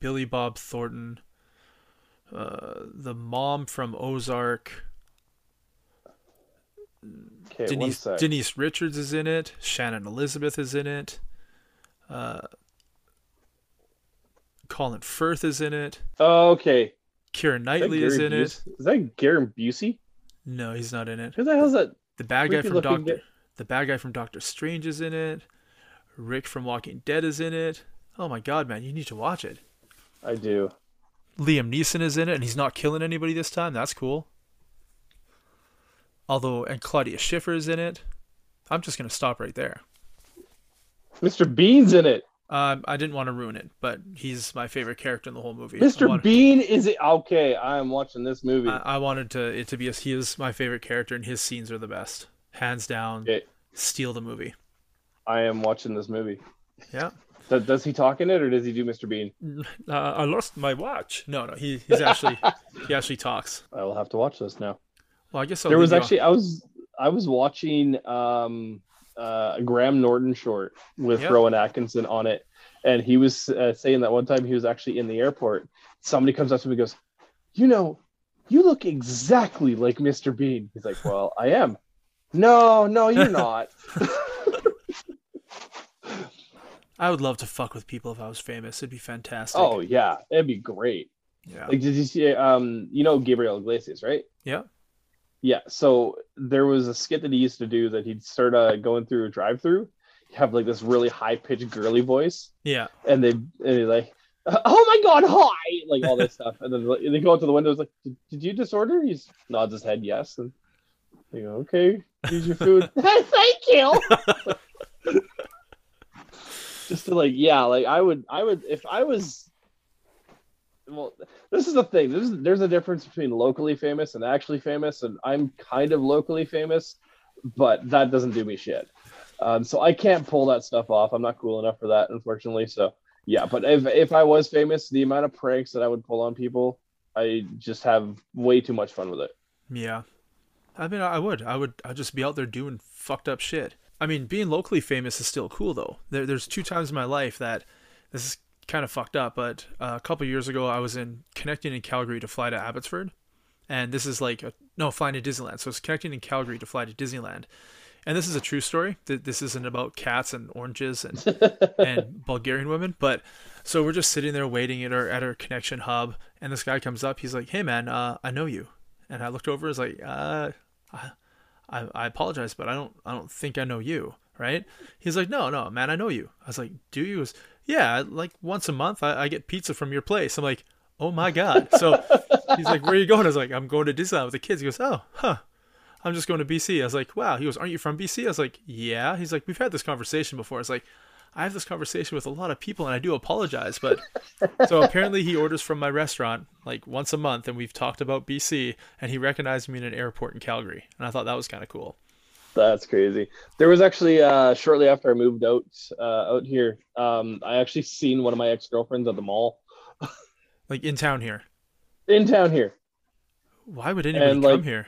Billy Bob Thornton, uh, the mom from Ozark, Okay, Denise. Denise Richards is in it, Shannon Elizabeth is in it, uh, Colin Firth is in it, Oh, okay. Is that Knightley is Gary in it. Buse- Is that Gary Busey? No, he's not in it. Who the hell is that? The bad guy from Doctor guy. the bad guy from Doctor Strange is in it. Rick from Walking Dead is in it. Oh my god, man, you need to watch it. I do. Liam Neeson is in it, and he's not killing anybody this time. That's cool. Although, and Claudia Schiffer is in it. I'm just gonna stop right there. Mr. Bean's in it. Um, I didn't want to ruin it, but he's my favorite character in the whole movie. Mr. want- Bean is it? Okay, I am watching this movie. I, I wanted to it to be as he is my favorite character, and his scenes are the best, hands down. Okay, Steal the movie. I am watching this movie. Yeah. Does, does he talk in it, or does he do Mr. Bean? (laughs) Uh, I lost my watch. No, no, he he's actually (laughs) he actually talks. I will have to watch this now. Well, I guess I'll there was leave you actually I was I was watching um uh a Graham Norton short with Yep. Rowan Atkinson on it, and he was uh, saying that one time he was actually in the airport. Somebody comes up to him and goes, "You know, you look exactly like Mr. Bean." He's like, "Well, I am." No, no, you're (laughs) not. I would love to fuck with people if I was famous. It'd be fantastic. oh yeah, it'd be great. yeah. Like, did you see? Um, you know Gabriel Iglesias, right? yeah. Yeah. So there was a skit that he used to do that he'd start uh, going through a drive-through, have like this really high-pitched girly voice, Yeah. and they and he's like, "Oh my god, hi!" Like all this stuff, and then like, they go out to the window. It's like, did, "Did you disorder?" He's nods his head yes, and they go, "Okay, here's your food." (laughs) Thank you. (laughs) Just to like, yeah, like I would, I would, if I was. Well, this is the thing. There's there's a difference between locally famous and actually famous, and I'm kind of locally famous, but that doesn't do me shit. Um, so I can't pull that stuff off. I'm not cool enough for that, unfortunately. So yeah, but if if I was famous, the amount of pranks that I would pull on people, I just have way too much fun with it. Yeah. I mean, I would. I would. I'd just be out there doing fucked up shit. I mean, being locally famous is still cool though. There, there's two times in my life that this is kind of fucked up. But uh, a couple years ago, I was in connecting in Calgary to fly to Abbotsford, and this is like a, no flying to Disneyland. So it's connecting in Calgary to fly to Disneyland, and this is a true story. Th- This isn't about cats and oranges and (laughs) and Bulgarian women, but so we're just sitting there waiting at our at our connection hub, and this guy comes up. He's like, "Hey man, uh, I know you," and I looked over. I was like, uh, I, I, I apologize, but I don't, I don't think I know you, right? He's like, no, no, man, I know you. I was like, do you? Yeah, like once a month, I, I get pizza from your place. I'm like, oh my god. So he's like, where are you going? I was like, I'm going to Disneyland with the kids. He goes, oh, huh. I'm just going to BC. I was like, wow. He goes, aren't you from BC? I was like, yeah. He's like, we've had this conversation before. I was like, I have this conversation with a lot of people and I do apologize, but (laughs) so apparently he orders from my restaurant like once a month and we've talked about BC and he recognized me in an airport in Calgary and I thought that was kind of cool. That's crazy. There was actually uh, shortly after I moved out uh, out here, um, I actually seen one of my ex girlfriends at the mall (laughs) Like in town here. in town here. Why would anybody And, come like, here?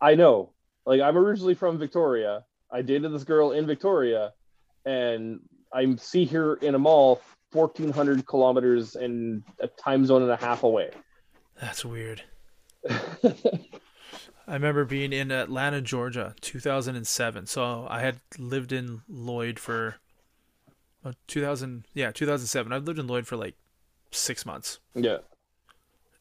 I know. Like I'm originally from Victoria. I dated this girl in Victoria, and I see her in a mall 1,400 kilometers and a time zone and a half away. That's weird. (laughs) I remember being in Atlanta, Georgia, 2007. So I had lived in Lloyd for uh, 2000, yeah, 2007. I've lived in Lloyd for like six months. yeah.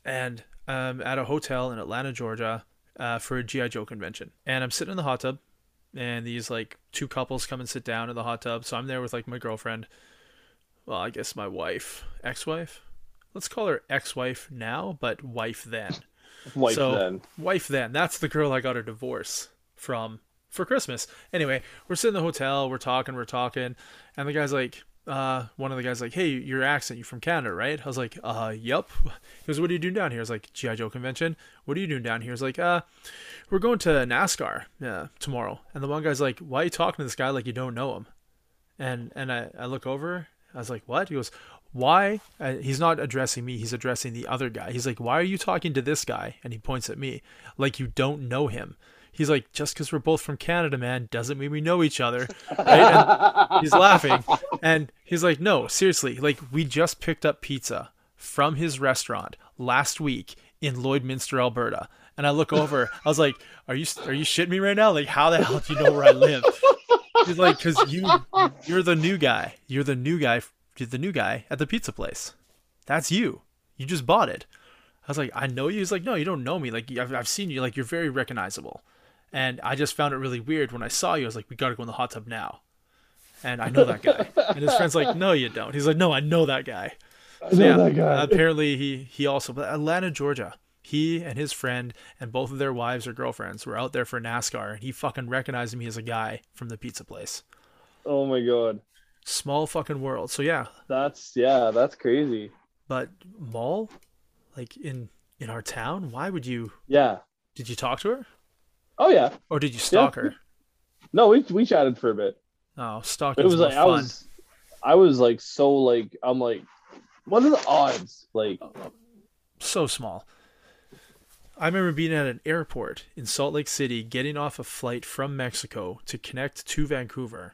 and I'm at a hotel in Atlanta, Georgia, uh, for a GI Joe convention. And I'm sitting in the hot tub, and these like two couples come and sit down in the hot tub. So I'm there with like my girlfriend. Well, I guess my wife, ex-wife. Let's call her ex-wife now, but wife then. Wife So- then. Wife then. That's the girl I got a divorce from for Christmas. Anyway, we're sitting in the hotel, we're talking, we're talking, and the guy's like, uh, one of the guys like, hey, your accent, you from Canada, right? I was like, uh, yep. He goes, what are you doing down here? I was like, GI Joe convention. What are you doing down here? He's like, uh, we're going to NASCAR uh, tomorrow. And the one guy's like, why are you talking to this guy like you don't know him? And and I, I look over. I was like, what? He goes, why? Uh, he's not addressing me. He's addressing the other guy. He's like, why are you talking to this guy? And he points at me like you don't know him. He's like, just because we're both from Canada, man, doesn't mean we know each other. Right? He's laughing. And he's like, no, seriously. Like, we just picked up pizza from his restaurant last week in Lloydminster, Alberta. And I look over. I was like, "Are you are you shitting me right now? Like, how the hell do you know where I live?" He's like, "Cause you you're the new guy. You're the new guy. The new guy at the pizza place. That's you. You just bought it." I was like, "I know you." He's like, "No, you don't know me. Like, I've I've seen you. Like, you're very recognizable." And I just found it really weird when I saw you. I was like, "We gotta go in the hot tub now." And I know that guy. And his friend's like, "No, you don't." He's like, "No, I know that guy." I know that guy. apparently he he also but Atlanta, Georgia. He and his friend and both of their wives or girlfriends were out there for NASCAR and he fucking recognized me as a guy from the pizza place. Oh my god. Small fucking world. So yeah, That's yeah, that's crazy. but mall like in in our town, why would you Yeah. did you talk to her? Oh yeah. Or did you stalk her? No, we we chatted for a bit. Oh, stalking it was like I fun. was I was like so like I'm like what are the odds? Like so small. I remember being at an airport in Salt Lake City, getting off a flight from Mexico to connect to Vancouver,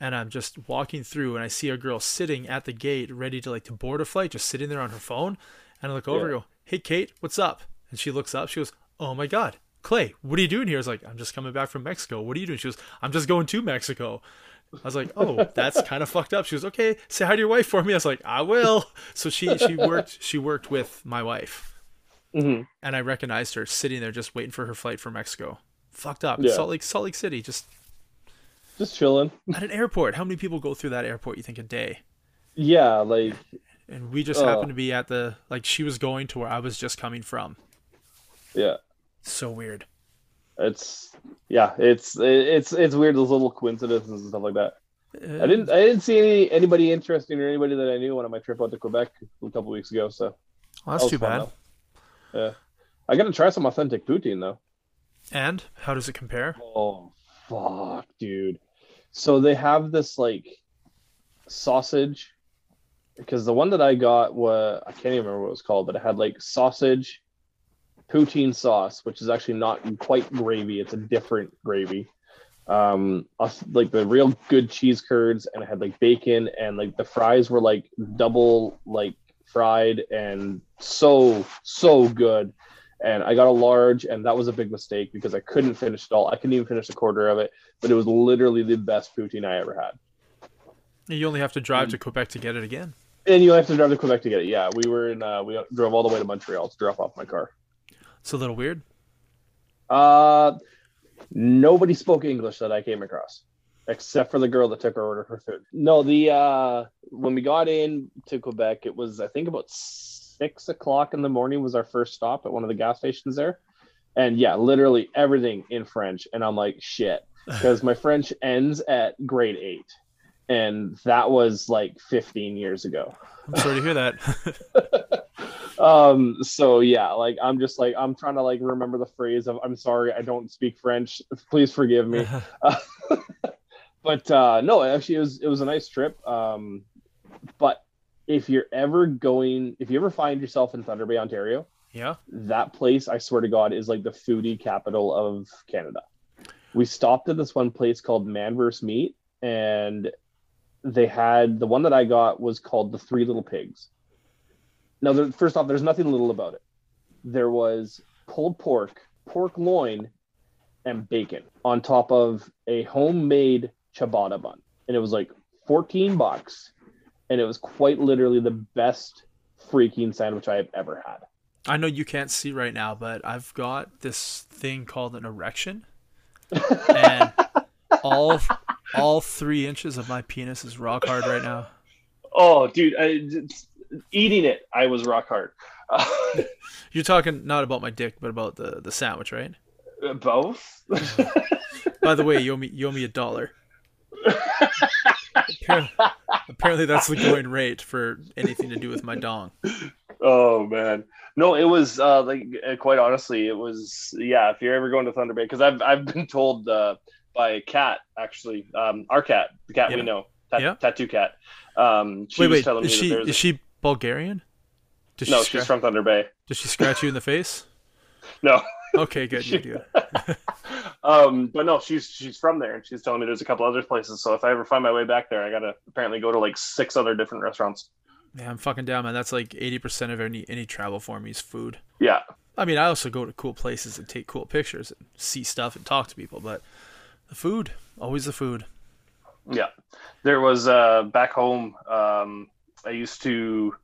and I'm just walking through and I see a girl sitting at the gate ready to like to board a flight, just sitting there on her phone. And I look over Yeah. and go, Hey Kate, what's up? And she looks up, she goes, Oh my god, Clay, what are you doing here? I was like, I'm just coming back from Mexico. What are you doing? She goes, I'm just going to Mexico. I was like, Oh, (laughs) that's kind of fucked up. She goes, Okay, say hi to your wife for me. I was like, I will. So she she (laughs) worked she worked with my wife hmm and I recognized her sitting there just waiting for her flight for Mexico. Fucked up. Yeah. Salt Lake Salt Lake City, just Just chilling. at an airport. How many people go through that airport you think a day? Yeah, like and we just Oh. happened to be at the like she was going to where I was just coming from. yeah. So weird. It's yeah, it's it's it's weird those little coincidences and stuff like that. Uh, I didn't I didn't see any anybody interesting or anybody that I knew on my trip out to Quebec a couple weeks ago. So Well, that's was too bad. though. Yeah, I got to try some authentic poutine though. And how does it compare? Oh fuck, dude! So they have this like sausage because the one that I got was I can't even remember what it was called, but it had like sausage, poutine sauce, which is actually not quite gravy; it's a different gravy. Um, like the real good cheese curds, and it had like bacon, and like the fries were like double like fried and so so good. And I got a large, and that was a big mistake because I couldn't finish it all. I couldn't even finish a quarter of it, but it was literally the best poutine I ever had. You only have to drive Mm. to Quebec to get it again. And you have to drive to Quebec to get it. Yeah, we were in. Uh, we drove all the way to Montreal to drop off my car. It's a little weird. Uh, nobody spoke English that I came across, except for the girl that took our order for food. No, the uh, when we got in to Quebec, it was I think about six o'clock in the morning was our first stop at one of the gas stations there, and yeah, literally everything in French, and I'm like shit. (laughs) Because my French ends at grade eight, and that was like 15 years ago. I'm sorry to hear that. (laughs) um so yeah like i'm just like i'm trying to like remember the phrase of i'm sorry i don't speak french. Please forgive me. (laughs) But uh no actually it was it was a nice trip. Um but if you're ever going if you ever find yourself in thunder bay ontario yeah. that place i swear to god is like the foodie capital of canada. We stopped at this one place called man vs meat and they had the one that i got was called the three little pigs. Now there, first off there's nothing little about it. There was pulled pork pork loin and bacon on top of a homemade ciabatta bun. And it was like 14 bucks and it was quite literally the best freaking sandwich i have ever had I know you can't see right now, but I've got this thing called an erection, and (laughs) all all three inches of my penis is rock hard right now. Oh, dude, I, eating it, I was rock hard. (laughs) You're talking not about my dick, but about the the sandwich, right? Both. By the way, you owe me you owe me a dollar. (laughs) Apparently, apparently that's the going rate for anything to do with my dong. oh man, no, it was uh, like uh, quite honestly, it was yeah. If you're ever going to Thunder Bay, because I've I've been told uh, by a cat actually, um, our cat, the cat Yeah. we know, Yeah. tattoo cat. Um, she wait, was wait, telling is me she that there's is she Bulgarian? Does no, she she's from Thunder Bay. Does she scratch you in the face? (laughs) No. Okay, good. You do. (laughs) um, but no, she's she's from there, and she's telling me there's a couple other places. So if I ever find my way back there, I gotta apparently go to like six other different restaurants. Yeah, I'm fucking down, man. That's like 80% of any any travel for me is food. Yeah, I mean, I also go to cool places and take cool pictures and see stuff and talk to people, but the food, always the food. yeah. There was uh back home. Um, I used to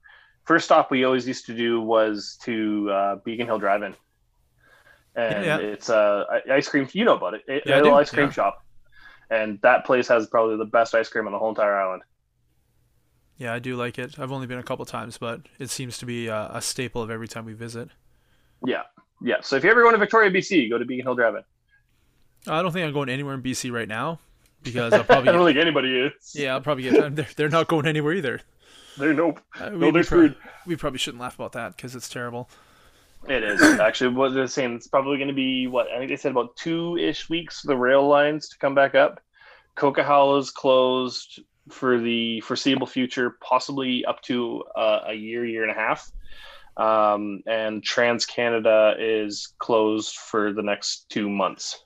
first stop we always used to do was to uh, Beacon Hill Drive-In, and Yeah, yeah. it's uh ice cream. You know about it? A- Yeah, I a little ice cream shop, and that place has probably the best ice cream on the whole entire island. Yeah, I do like it. I've only been a couple times, but it seems to be a, a staple of every time we visit. Yeah, yeah. So if you ever go to Victoria, BC, go to Beacon Hill Drive-In. I don't think I'm going anywhere in BC right now because I'll (laughs) I probably don't get, think anybody is. yeah, I'll probably get they're, they're not going anywhere either. They're nope. Uh, No, they're we, screwed. we probably shouldn't laugh about that because it's terrible. It is actually what they're saying. It's probably going to be what I think they said about two ish weeks for the rail lines to come back up. Coquihalla is closed for the foreseeable future, possibly up to uh, a year, year and a half. Um, and Trans Canada is closed for the next two months.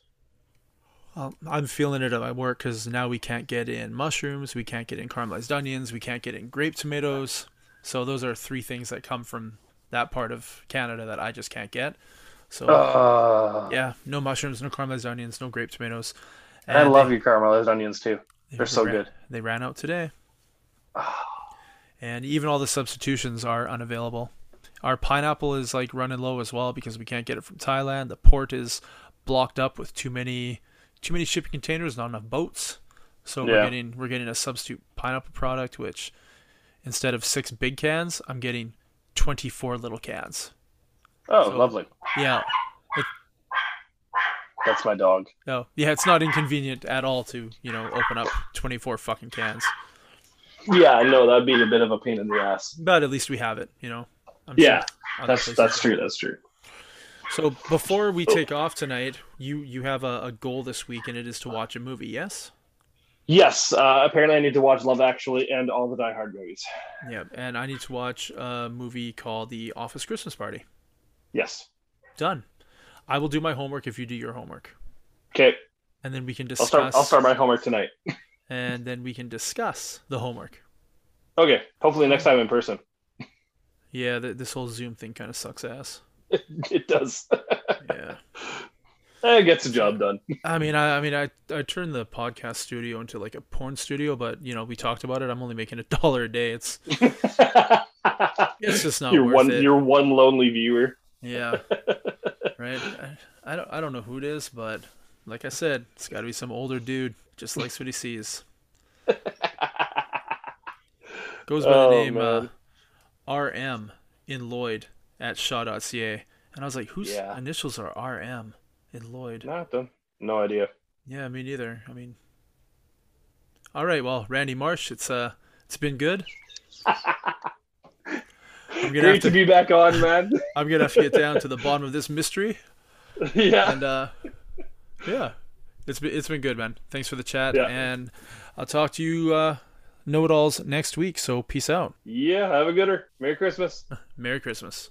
I'm feeling it at my work because now we can't get in mushrooms, we can't get in caramelized onions, we can't get in grape tomatoes. So those are three things that come from that part of Canada that I just can't get. So Uh, yeah, no mushrooms, no caramelized onions, no grape tomatoes. I love they- your caramelized onions too. they- They're they so ran- good. They ran out today. and even all the substitutions are unavailable. Our pineapple is like running low as well because we can't get it from Thailand. The port is blocked up with too many too many shipping containers, not enough boats. So we're getting we're getting a substitute pineapple product which instead of 6 big cans, I'm getting 24 little cans. Oh, So- lovely. Yeah. That's my dog. No. Yeah, it's not inconvenient at all to, you know, open up 24 fucking cans. Yeah, I know that'd be a bit of a pain in the ass. But at least we have it, you know. I'm Yeah, other That's that's true. That's true. So before we oh. take off tonight, you you have a, a goal this week, and it is to watch a movie. Yes. Yes. Uh, apparently, I need to watch Love Actually and all the Die Hard movies. Yeah, and I need to watch a movie called The Office Christmas Party. Yes. Done. I will do my homework if you do your homework, Okay. and then we can I'll discuss. start. I'll start my homework tonight. (laughs) And then we can discuss the homework. Okay. Hopefully next time in person. Yeah, th- this whole Zoom thing kind of sucks ass. (laughs) It does. (laughs) It gets the job done. (laughs) I mean, I, I mean, I, I turned the podcast studio into like a porn studio, but you know, we talked about it. I'm only making a (laughs) dollar a day. It's it's just not you're worth one. it. You're one lonely viewer. Yeah. (laughs) right. I, I don't. I don't know who it is, but like I said, it's got to be some older dude. Just likes what he sees. Goes by Oh, the name uh. RM in Lloyd at Shaw.ca, and I was like, whose Yeah. initials are RM in Lloyd? Not them. No idea. Yeah, me neither. I mean, all right. Well, Randy Marsh, it's uh, it's been good. (laughs) I'm gonna Great have to to. be back on, man. (laughs) I'm gonna have to get down to the bottom of this mystery, (laughs) yeah. and uh, yeah, it's been it's been good, man. Thanks for the chat, Yeah. and I'll talk to you uh, know-it-alls next week. So peace out. Yeah. Have a gooder. Merry Christmas. Merry Christmas.